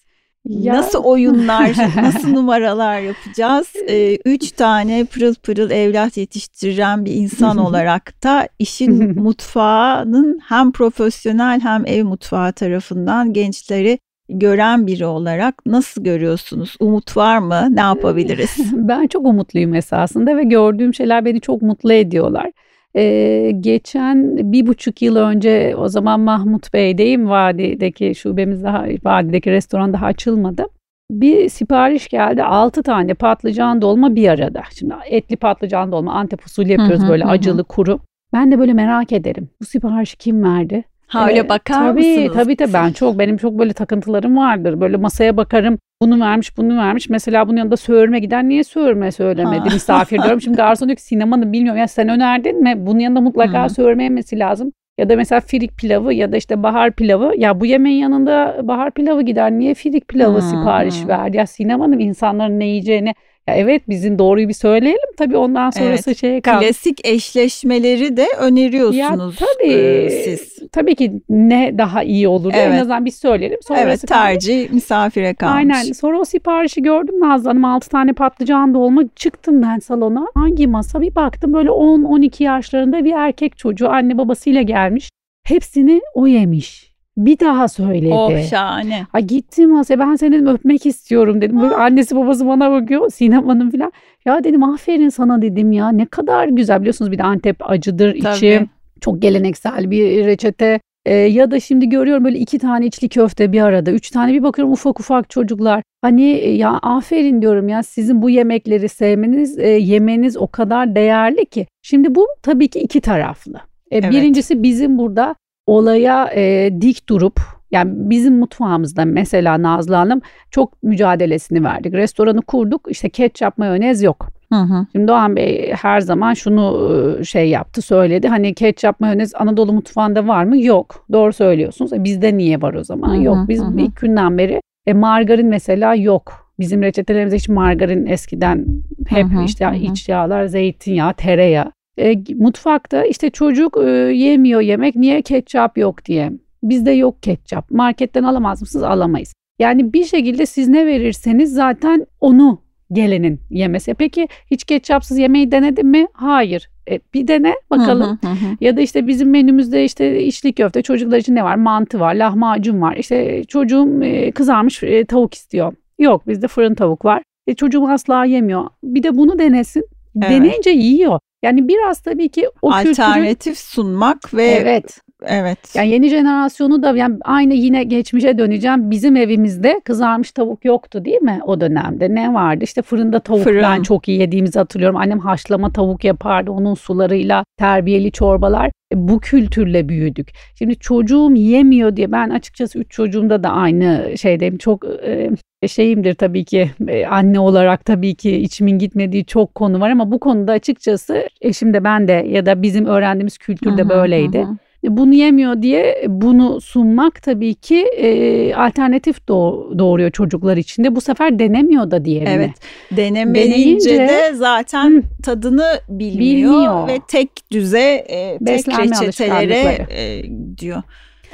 Ya- nasıl oyunlar, nasıl numaralar yapacağız? Ee, üç tane pırıl pırıl evlat yetiştiren bir insan olarak da işin mutfağının hem profesyonel hem ev mutfağı tarafından gençleri gören biri olarak nasıl görüyorsunuz? Umut var mı? Ne yapabiliriz? Ben çok umutluyum esasında ve gördüğüm şeyler beni çok mutlu ediyorlar. Ee, geçen bir buçuk yıl önce o zaman Mahmut Bey'deyim vadideki şubemiz daha vadideki restoran daha açılmadı. Bir sipariş geldi 6 tane patlıcan dolma bir arada. Şimdi etli patlıcan dolma Antep usulü yapıyoruz Hı hı, böyle hı hı. acılı kuru. Ben de böyle merak ederim. Bu siparişi kim verdi? Ha öyle Ee, bakar tabii, mısınız? Tabii tabii ben çok benim çok böyle takıntılarım vardır. Böyle masaya bakarım bunu vermiş bunu vermiş. Mesela bunun yanında söğürme gider. Niye söğürme söylemedi Ha. misafir diyorum. Şimdi garson diyor ki sinemanı bilmiyorum. Ya sen önerdin mi? Bunun yanında mutlaka Hı. söğürme yemesi lazım. Ya da mesela firik pilavı ya da işte bahar pilavı. Ya bu yemeğin yanında bahar pilavı gider. Niye firik pilavı Hı, sipariş verdi? Ya Sinem Hanım insanların ne yiyeceğini. Ya evet bizim doğruyu bir söyleyelim. Tabii ondan sonrası şeye kalmış. Klasik eşleşmeleri de öneriyorsunuz tabii. e, siz. Tabii ki ne daha iyi olur en Evet. azından biz söyleyelim. Sonrası Evet tercih misafire kalmış. Aynen. Sonra o siparişi gördüm Nazlı Hanım 6 tane patlıcan dolma. Çıktım ben salona. Hangi masa? Bir baktım böyle 10-12 yaşlarında bir erkek çocuğu anne babasıyla gelmiş. Hepsini o yemiş. Bir daha söyledi. Oh şahane. Ay gittim masaya ben seni dedim öpmek istiyorum dedim. Böyle annesi babası bana bakıyor Sinem Hanım falan. Ya dedim aferin sana dedim ya ne kadar güzel biliyorsunuz bir de Antep acıdır içi. Tabii. Çok geleneksel bir reçete. Ee, ya da şimdi görüyorum böyle iki tane içli köfte bir arada. Üç tane bir bakıyorum ufak ufak çocuklar. Hani e, ya aferin diyorum ya sizin bu yemekleri sevmeniz, e, yemeniz o kadar değerli ki. Şimdi bu tabii ki iki taraflı. E, Evet. Birincisi bizim burada olaya e, dik durup yani bizim mutfağımızda mesela Nazlı Hanım çok mücadelesini verdik. Restoranı kurduk işte ketçap mayonez yok. Hı hı. Şimdi Doğan Bey her zaman şunu e, şey yaptı söyledi. Hani ketçap mayonez Anadolu mutfağında var mı? Yok. Doğru söylüyorsunuz. E, bizde niye var o zaman? Hı hı, yok. Biz hı hı. ilk günden beri e, margarin mesela yok. Bizim reçetelerimizde hiç margarin eskiden hep Hı hı, işte hı. iç yağlar, zeytinyağı, tereyağı. E, mutfakta işte çocuk e, yemiyor yemek niye ketçap yok diye. Bizde yok ketçap. Marketten alamaz mısınız? Alamayız. Yani bir şekilde siz ne verirseniz zaten onu gelenin yemesi. Peki hiç ketçapsız yemeği denedin mi? Hayır. E, bir dene bakalım. Hı hı, hı hı. Ya da işte bizim menümüzde işte içli köfte çocuklar için ne var? Mantı var, lahmacun var. İşte çocuğum e, kızarmış e, tavuk istiyor. Yok bizde fırın tavuk var. E, çocuğum asla yemiyor. Bir de bunu denesin. Evet. Deneyince yiyor. Yani biraz tabii ki o kültürü Alternatif sunmak ve evet. Evet. Yani yeni jenerasyonu da yani aynı yine geçmişe döneceğim. Bizim evimizde kızarmış tavuk yoktu değil mi o dönemde? Ne vardı? İşte fırında tavuk Fırın. ben çok iyi yediğimizi hatırlıyorum. Annem haşlama tavuk yapardı onun sularıyla terbiyeli çorbalar. E, Bu kültürle büyüdük. Şimdi çocuğum yemiyor diye ben açıkçası üç çocuğumda da aynı şeydeyim. Çok e, şeyimdir tabii ki e, anne olarak tabii ki içimin gitmediği çok konu var ama bu konuda açıkçası eşim de ben de ya da bizim öğrendiğimiz kültürde böyleydi. hı hı. Bunu yemiyor diye bunu sunmak tabii ki e, alternatif doğ- doğuruyor çocuklar için de. Bu sefer denemiyor da diğerini. Evet. Denemeyince Deneyince- de zaten Hı. tadını bilmiyor, Bilmiyor. ve tek düze e, tek reçetelere e, diyor.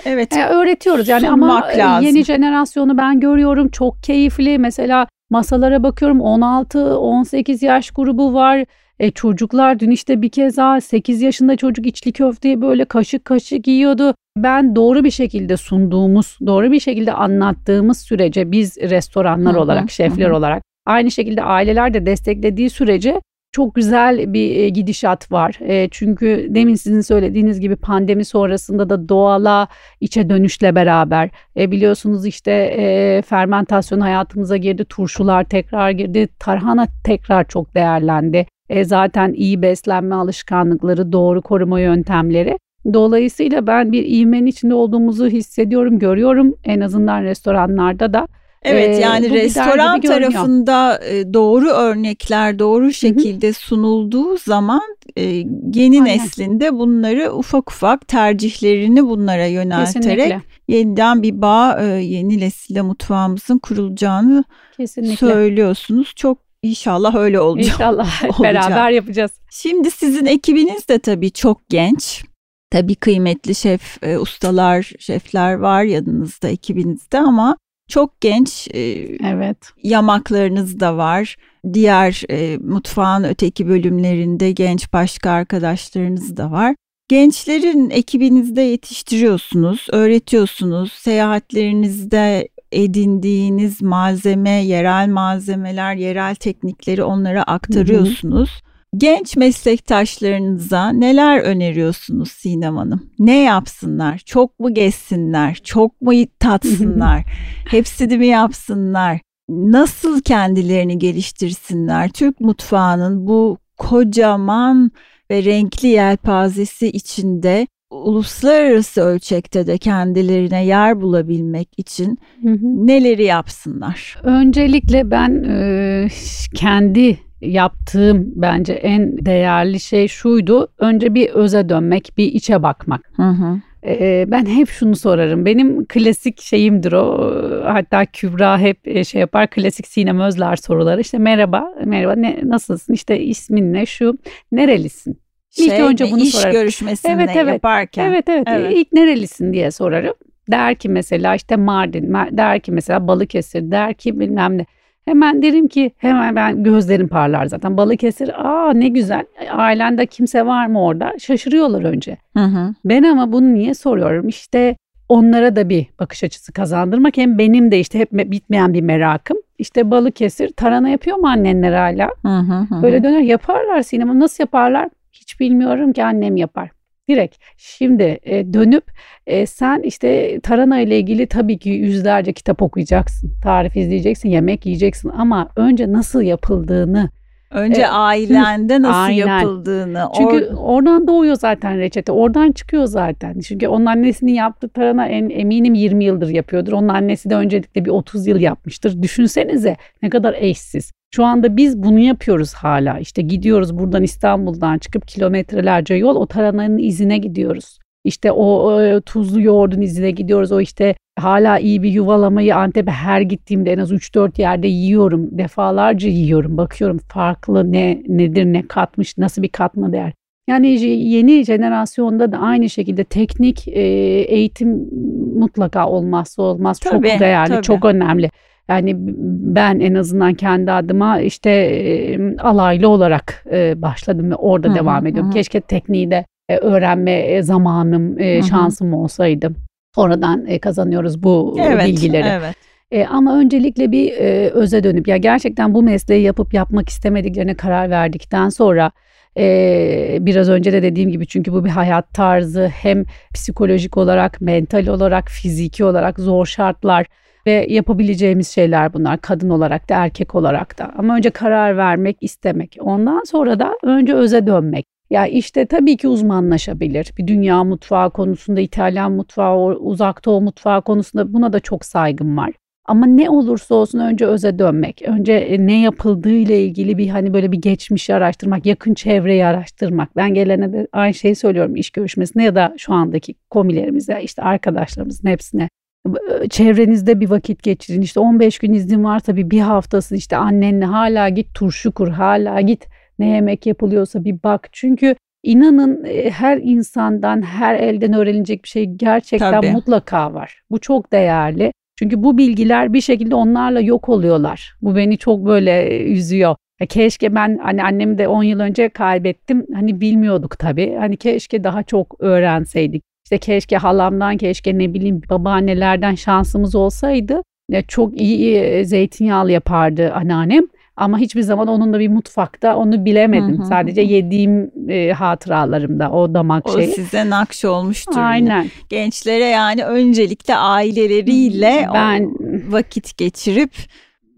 Evet. E, öğretiyoruz yani ama e, lazım. yeni jenerasyonu ben görüyorum çok keyifli. Mesela masalara bakıyorum 16-18 yaş grubu var. E, çocuklar dün işte bir kez daha 8 yaşında çocuk içli köfteyi böyle kaşık kaşık yiyordu. Ben doğru bir şekilde sunduğumuz, doğru bir şekilde anlattığımız sürece biz restoranlar hı hı, olarak, şefler hı. olarak aynı şekilde aileler de desteklediği sürece çok güzel bir e, gidişat var. E, çünkü demin sizin söylediğiniz gibi pandemi sonrasında da doğala içe dönüşle beraber e, biliyorsunuz işte fermentasyon hayatımıza girdi, turşular tekrar girdi, tarhana tekrar çok değerlendi. E, zaten iyi beslenme alışkanlıkları, doğru koruma yöntemleri. Dolayısıyla ben bir ivmenin içinde olduğumuzu hissediyorum, görüyorum en azından restoranlarda da. Evet yani restoran tarafında doğru örnekler doğru şekilde sunulduğu zaman yeni Aynen. neslinde bunları ufak ufak tercihlerini bunlara yönelterek Kesinlikle. yeniden bir bağ yeni nesille mutfağımızın kurulacağını Kesinlikle. söylüyorsunuz. Çok İnşallah öyle olacak. İnşallah hep beraber yapacağız. Şimdi sizin ekibiniz de tabii çok genç. Tabii kıymetli şef, e, ustalar, şefler var yanınızda ekibinizde ama çok genç e, evet. yamaklarınız da var. Diğer e, mutfağın öteki bölümlerinde genç başka arkadaşlarınız da var. Gençlerin ekibinizde yetiştiriyorsunuz, öğretiyorsunuz. Seyahatlerinizde edindiğiniz malzeme, yerel malzemeler, yerel teknikleri onlara aktarıyorsunuz. Hı hı. Genç meslektaşlarınıza neler öneriyorsunuz Sinem Hanım? Ne yapsınlar? Çok mu gezsinler? Çok mu tatsınlar? Hepsini mi yapsınlar? Nasıl kendilerini geliştirsinler? Türk mutfağının bu kocaman ve renkli yelpazesi içinde uluslararası ölçekte de kendilerine yer bulabilmek için hı hı. neleri yapsınlar? Öncelikle ben e, kendi yaptığım bence en değerli şey şuydu. Önce bir öze dönmek, bir içe bakmak. Hı hı. Ee, ben hep şunu sorarım. Benim klasik şeyimdir o. Hatta Kübra hep şey yapar. Klasik Sinem Özler soruları. İşte merhaba, merhaba ne, nasılsın? İşte ismin ne? Şu. Nerelisin? Şey, İlk önce bunu iş sorarım. görüşmesinde evet, evet. yaparken. Evet, evet evet. İlk nerelisin diye sorarım. Der ki mesela işte Mardin, der ki mesela Balıkesir, der ki bilmem ne. Hemen derim ki hemen ben gözlerim parlar zaten. Balıkesir aa ne güzel. Ailende kimse var mı orada? Şaşırıyorlar önce. Hı hı. Ben ama bunu niye soruyorum? İşte onlara da bir bakış açısı kazandırmak. Hem benim de işte hep bitmeyen bir merakım. İşte Balıkesir tarhana yapıyor mu annenler hala? Hı hı hı. Böyle döner yaparlar sinema. Nasıl yaparlar? Hiç bilmiyorum ki annem yapar. Direkt şimdi e, dönüp e, sen işte tarhana ile ilgili tabii ki yüzlerce kitap okuyacaksın. Tarif izleyeceksin, yemek yiyeceksin ama önce nasıl yapıldığını Önce e, ailende nasıl aynen. yapıldığını. Çünkü or- oradan doğuyor zaten reçete. Oradan çıkıyor zaten. Çünkü onun annesinin yaptığı tarhana en eminim 20 yıldır yapıyordur. Onun annesi de öncelikle bir 30 yıl yapmıştır. Düşünsenize ne kadar eşsiz. Şu anda biz bunu yapıyoruz hala. İşte gidiyoruz buradan İstanbul'dan çıkıp kilometrelerce yol o tarananın izine gidiyoruz. İşte o, o tuzlu yoğurdun izine gidiyoruz. O işte hala iyi bir yuvalamayı Antep'e her gittiğimde en az 3-4 yerde yiyorum. Defalarca yiyorum. Bakıyorum farklı ne nedir ne katmış nasıl bir katma değer. Yani yeni jenerasyonda da aynı şekilde teknik eğitim mutlaka olmazsa olmaz. Tabii, çok değerli, tabii. çok önemli. Yani ben en azından kendi adıma işte e, alaylı olarak e, başladım ve orada hı devam ediyorum. Hı. Keşke tekniği de e, öğrenme zamanım, e, şansım olsaydı. Oradan e, kazanıyoruz bu evet, bilgileri. Evet. E, ama öncelikle bir e, öze dönüp ya gerçekten bu mesleği yapıp yapmak istemediklerine karar verdikten sonra e, biraz önce de dediğim gibi çünkü bu bir hayat tarzı hem psikolojik olarak, mental olarak, fiziki olarak zor şartlar ve yapabileceğimiz şeyler bunlar kadın olarak da erkek olarak da. Ama önce karar vermek, istemek. Ondan sonra da önce öze dönmek. Ya işte tabii ki uzmanlaşabilir. Bir dünya mutfağı konusunda, İtalyan mutfağı, uzak doğu mutfağı konusunda buna da çok saygım var. Ama ne olursa olsun önce öze dönmek, önce e, ne yapıldığı ile ilgili bir hani böyle bir geçmişi araştırmak, yakın çevreyi araştırmak. Ben gelene de aynı şeyi söylüyorum iş görüşmesinde ya da şu andaki komilerimize, işte arkadaşlarımızın hepsine çevrenizde bir vakit geçirin. İşte 15 gün izin varsa bir bir haftasın işte annenle hala git turşu kur, hala git ne yemek yapılıyorsa bir bak. Çünkü İnanın her insandan, her elden öğrenilecek bir şey gerçekten Tabii. mutlaka var. Bu çok değerli. Çünkü bu bilgiler bir şekilde onlarla yok oluyorlar. Bu beni çok böyle üzüyor. Ya keşke ben hani annemi de 10 yıl önce kaybettim. Hani bilmiyorduk tabii. Hani keşke daha çok öğrenseydik. İşte keşke halamdan, keşke ne bileyim babaannelerden şansımız olsaydı. Ya çok iyi e, zeytinyağlı yapardı anneannem. Ama hiçbir zaman onunla bir mutfakta onu bilemedim. Hı hı. Sadece yediğim e, hatıralarımda o damak O şeyi. size nakş olmuştur. yine. Aynen. Gençlere yani öncelikle aileleriyle Ben o vakit geçirip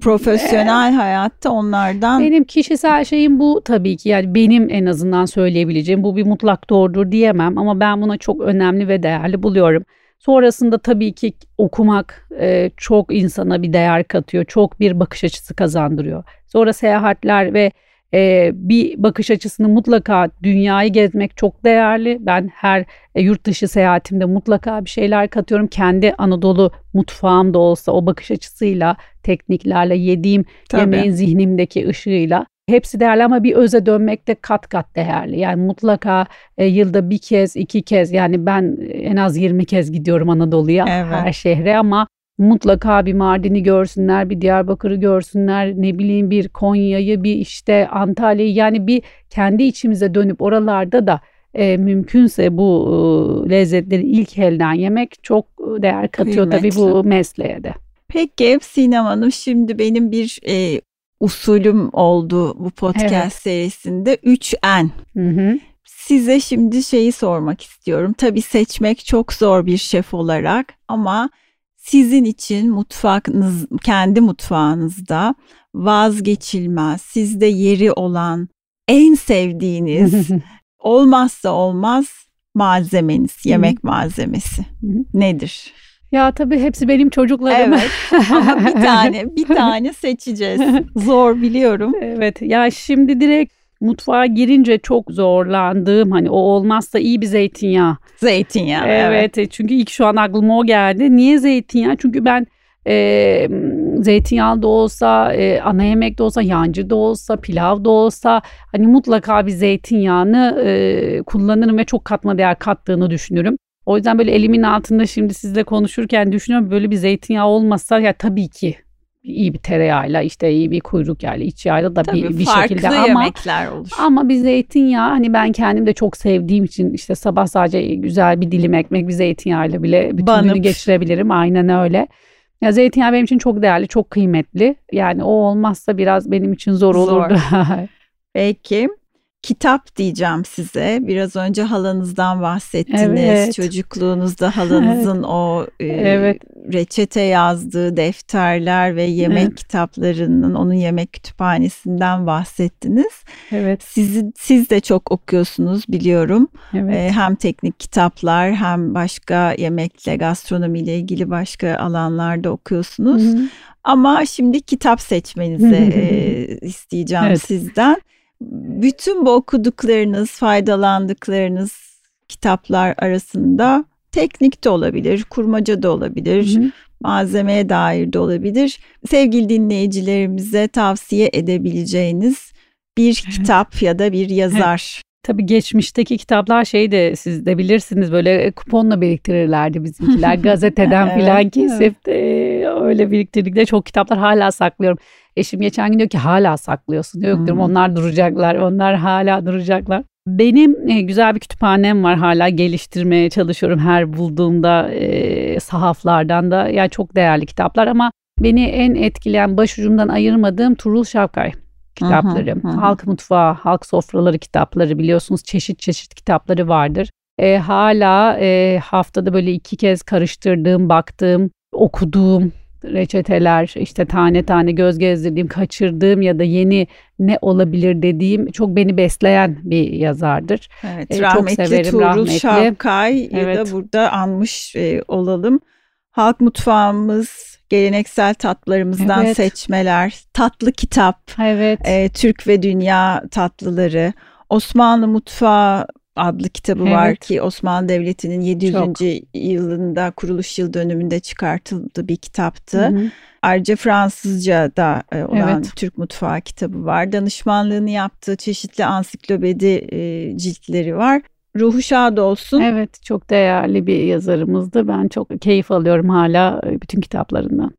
profesyonel hayatta onlardan Benim kişisel şeyim bu tabii ki yani benim en azından söyleyebileceğim bu bir mutlak doğrudur diyemem ama ben buna çok önemli ve değerli buluyorum. Sonrasında tabii ki okumak e, çok insana bir değer katıyor, çok bir bakış açısı kazandırıyor. Sonra seyahatler ve e, bir bakış açısını mutlaka dünyayı gezmek çok değerli. Ben her e, yurt dışı seyahatimde mutlaka bir şeyler katıyorum. Kendi Anadolu mutfağım da olsa o bakış açısıyla, tekniklerle yediğim Tabii. yemeğin zihnimdeki ışığıyla. Hepsi değerli ama bir öze dönmek de kat kat değerli. Yani mutlaka e, yılda bir kez, iki kez yani ben en az 20 kez gidiyorum Anadolu'ya Evet. her şehre ama mutlaka bir Mardin'i görsünler, bir Diyarbakır'ı görsünler, ne bileyim bir Konya'yı, bir işte Antalya'yı yani bir kendi içimize dönüp oralarda da e, mümkünse bu e, lezzetleri ilk elden yemek çok e, değer katıyor tabii bu mesleğe de. Peki Sinem Hanım şimdi benim bir e, usulüm oldu bu podcast Evet. serisinde 3N. Hı hı. Size şimdi şeyi sormak istiyorum. Tabii seçmek çok zor bir şef olarak ama sizin için mutfağınız, kendi mutfağınızda vazgeçilmez, sizde yeri olan, en sevdiğiniz, olmazsa olmaz malzemeniz, yemek malzemesi nedir? ya tabii hepsi benim çocuklarım. Evet ama bir tane bir tane seçeceğiz. Zor biliyorum. Evet ya şimdi direkt mutfağa girince çok zorlandığım hani o olmazsa iyi bir zeytinyağı. Zeytinyağı. Evet, e, çünkü ilk şu an aklıma o geldi. Niye zeytinyağı? Çünkü ben e, zeytinyağlı da olsa, e, ana yemek de olsa, yancı da olsa, pilav da olsa hani mutlaka bir zeytinyağını e, kullanırım ve çok katma değer kattığını düşünürüm. O yüzden böyle elimin altında şimdi sizle konuşurken düşünüyorum böyle bir zeytinyağı olmasa ya tabii ki iyi bir tereyağıyla işte iyi bir kuyruk yağıyla iç yağıyla da Tabii bir, bir şekilde ama yemekler olur. ama bir zeytinyağı hani ben kendim de çok sevdiğim için işte sabah sadece güzel bir dilim ekmek bir zeytinyağıyla bile bütün Banıp. günü geçirebilirim. Aynen öyle. Ya zeytinyağı benim için çok değerli, çok kıymetli. Yani o olmazsa biraz benim için zor Zor. olurdu. Peki kitap diyeceğim size. Biraz önce halanızdan bahsettiniz. Evet. Çocukluğunuzda halanızın o e, Evet. reçete yazdığı defterler ve yemek Evet. kitaplarının onun yemek kütüphanesinden bahsettiniz. evet, Sizi, siz de çok okuyorsunuz biliyorum. evet. E, hem teknik kitaplar hem başka yemekle, gastronomiyle ilgili başka alanlarda okuyorsunuz. Hı hı. Ama şimdi kitap seçmenizi e, isteyeceğim Evet. sizden. Bütün bu okuduklarınız, faydalandıklarınız kitaplar arasında teknik de olabilir, kurmaca da olabilir, Hı hı. malzemeye dair de olabilir. Sevgili dinleyicilerimize tavsiye edebileceğiniz bir kitap ya da bir yazar. Tabii geçmişteki kitaplar şey de siz de bilirsiniz böyle kuponla biriktirirlerdi bizimkiler gazeteden Evet, filan kesip de öyle biriktirdikleri çok kitaplar hala saklıyorum. Eşim geçen gün diyor ki hala saklıyorsun. Yok diyorum Hmm. onlar duracaklar onlar hala duracaklar. Benim e, güzel bir kütüphanem var hala geliştirmeye çalışıyorum her bulduğumda e, sahaflardan da yani çok değerli kitaplar ama beni en etkileyen başucumdan ayırmadığım Turul Şavkay kitapları. Hı hı, hı. Halk mutfağı, halk sofraları kitapları biliyorsunuz çeşit çeşit kitapları vardır. E, hala e, haftada böyle iki kez karıştırdığım, baktığım, okuduğum reçeteler, işte tane tane göz gezdirdiğim, kaçırdığım ya da yeni ne olabilir dediğim çok beni besleyen bir yazardır. Evet, E, çok rahmetli severim, Tuğrul rahmetli. Şavkay Evet. da burada anmış e, olalım. Halk mutfağımız, geleneksel tatlarımızdan Evet. seçmeler, tatlı kitap, Evet. e, Türk ve Dünya tatlıları, Osmanlı mutfağı adlı kitabı evet. var ki Osmanlı Devleti'nin 700. Çok. yılında kuruluş yıl dönümünde çıkartıldı bir kitaptı. Hı hı. Ayrıca Fransızca da e, olan evet. Türk Mutfağı kitabı var. Danışmanlığını yaptığı çeşitli ansiklopedi e, ciltleri var. Ruhu şad olsun. Evet çok değerli bir yazarımızdı. Ben çok keyif alıyorum hala e, bütün kitaplarından.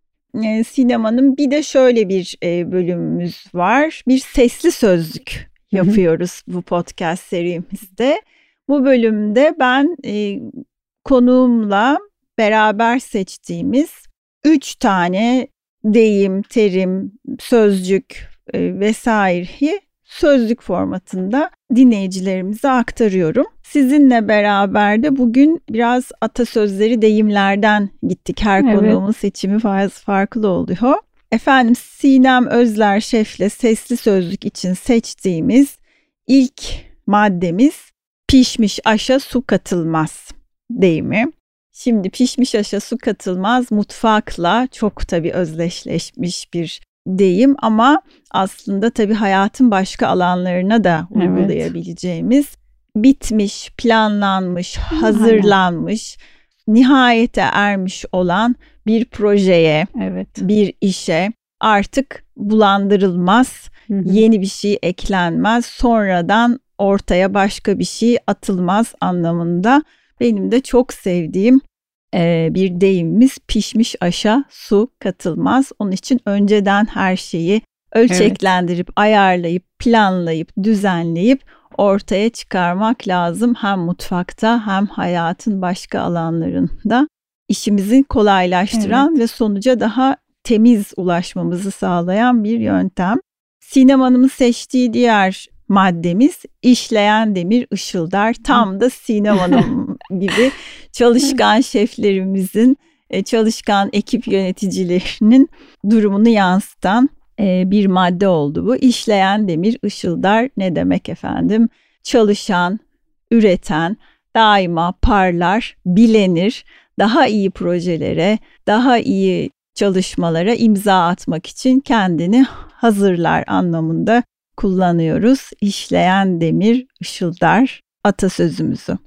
E, sinemanın bir de şöyle bir e, bölümümüz var. Bir sesli sözlük yapıyoruz bu podcast serimizde. Bu bölümde ben konuğumla beraber seçtiğimiz üç tane deyim, terim, sözcük vesaireyi sözlük formatında dinleyicilerimize aktarıyorum. Sizinle beraber de bugün biraz atasözleri deyimlerden gittik. Her evet. konuğumun seçimi farklı oluyor. Efendim Sinem Özler Şef'le sesli sözlük için seçtiğimiz ilk maddemiz pişmiş aşa su katılmaz deyimi. Şimdi pişmiş aşa su katılmaz mutfakla çok tabii özdeşleşmiş bir deyim ama aslında tabii hayatın başka alanlarına da uygulayabileceğimiz. Bitmiş, planlanmış, hazırlanmış, Aynen. nihayete ermiş olan bir projeye, evet. bir işe artık bulandırılmaz, Hı-hı. yeni bir şey eklenmez, sonradan ortaya başka bir şey atılmaz anlamında benim de çok sevdiğim e, bir deyimimiz pişmiş aşa su katılmaz. Onun için önceden her şeyi ölçeklendirip, evet. ayarlayıp, planlayıp, düzenleyip ortaya çıkarmak lazım. Hem mutfakta hem hayatın başka alanlarında işimizi kolaylaştıran evet. ve sonuca daha temiz ulaşmamızı sağlayan bir yöntem. Sinem Hanım'ın seçtiği diğer maddemiz işleyen demir ışıldar. Tam da Sinem Hanım gibi çalışkan şeflerimizin, e, çalışkan ekip yöneticilerinin durumunu yansıtan e, bir madde oldu bu. İşleyen demir ışıldar ne demek efendim? Çalışan, üreten, daima parlar, bilenir, daha iyi projelere, daha iyi çalışmalara imza atmak için kendini hazırlar anlamında kullanıyoruz. İşleyen demir ışıldar atasözümüzü.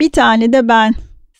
Bir tane de ben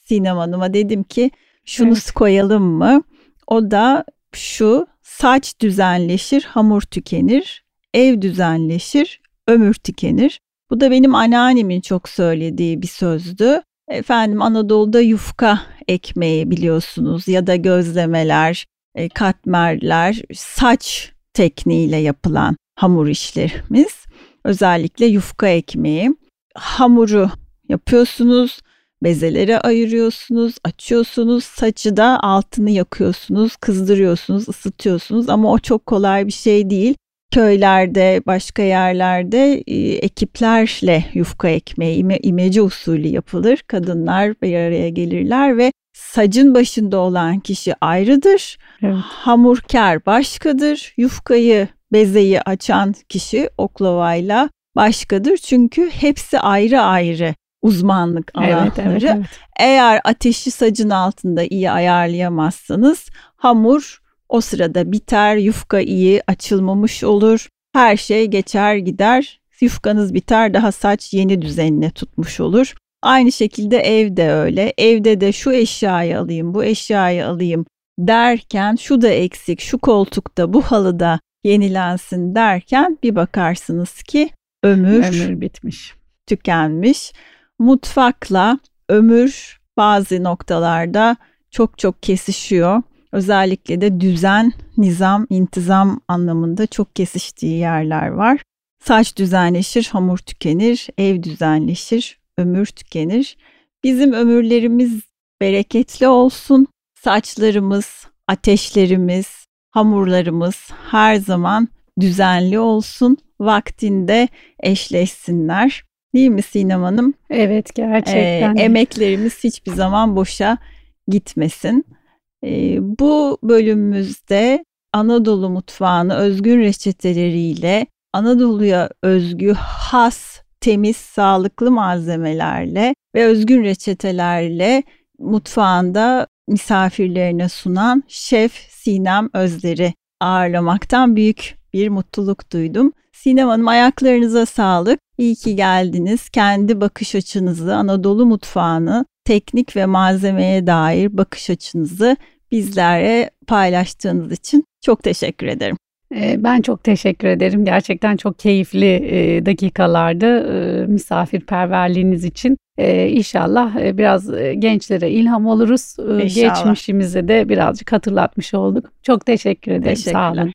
Sinem Hanım'a dedim ki şunu evet. koyalım mı? O da şu saç düzenleşir, hamur tükenir, ev düzenleşir, ömür tükenir. Bu da benim anneannemin çok söylediği bir sözdü. Efendim Anadolu'da yufka ekmeği biliyorsunuz ya da gözlemeler, e, katmerler, saç tekniğiyle yapılan hamur işlerimiz. Özellikle yufka ekmeği. Hamuru yapıyorsunuz, bezelere ayırıyorsunuz, açıyorsunuz, saçı da altını yakıyorsunuz, kızdırıyorsunuz, ısıtıyorsunuz ama o çok kolay bir şey değil. Köylerde, başka yerlerde e, ekiplerle yufka ekmeği ime, imece usulü yapılır. Kadınlar bir araya gelirler ve sacın başında olan kişi ayrıdır. Evet. Hamurkar başkadır. Yufkayı, bezeyi açan kişi oklavayla başkadır. Çünkü hepsi ayrı ayrı uzmanlık alanları. Evet, evet, evet. Eğer ateşi sacın altında iyi ayarlayamazsanız hamur o sırada biter, yufka iyi açılmamış olur. Her şey geçer gider. Yufkanız biter daha saç yeni düzenine tutmuş olur. Aynı şekilde evde öyle. Evde de şu eşyayı alayım, bu eşyayı alayım derken şu da eksik, şu koltukta, bu halıda yenilensin derken bir bakarsınız ki ömür, ömür bitmiş, tükenmiş. Mutfakla ömür bazı noktalarda çok çok kesişiyor. Özellikle de düzen, nizam, intizam anlamında çok kesiştiği yerler var. Saç düzenleşir, hamur tükenir, ev düzenleşir, ömür tükenir. Bizim ömürlerimiz bereketli olsun. Saçlarımız, ateşlerimiz, hamurlarımız her zaman düzenli olsun. Vaktinde eşleşsinler. Değil mi Sinem Hanım? Evet gerçekten. Ee, emeklerimiz hiçbir zaman boşa gitmesin. Ee, bu bölümümüzde Anadolu mutfağını özgün reçeteleriyle Anadolu'ya özgü has temiz, sağlıklı malzemelerle ve özgün reçetelerle mutfağında misafirlerine sunan Şef Sinem Özler'i ağırlamaktan büyük bir mutluluk duydum. Sinem Hanım ayaklarınıza sağlık. İyi ki geldiniz. Kendi bakış açınızı, Anadolu mutfağını, teknik ve malzemeye dair bakış açınızı bizlere paylaştığınız için çok teşekkür ederim. Ben çok teşekkür ederim. Gerçekten çok keyifli dakikalardı misafirperverliğiniz için. İnşallah biraz gençlere ilham oluruz. İnşallah. Geçmişimize de birazcık hatırlatmış olduk. Çok teşekkür ederim. Sağ olun.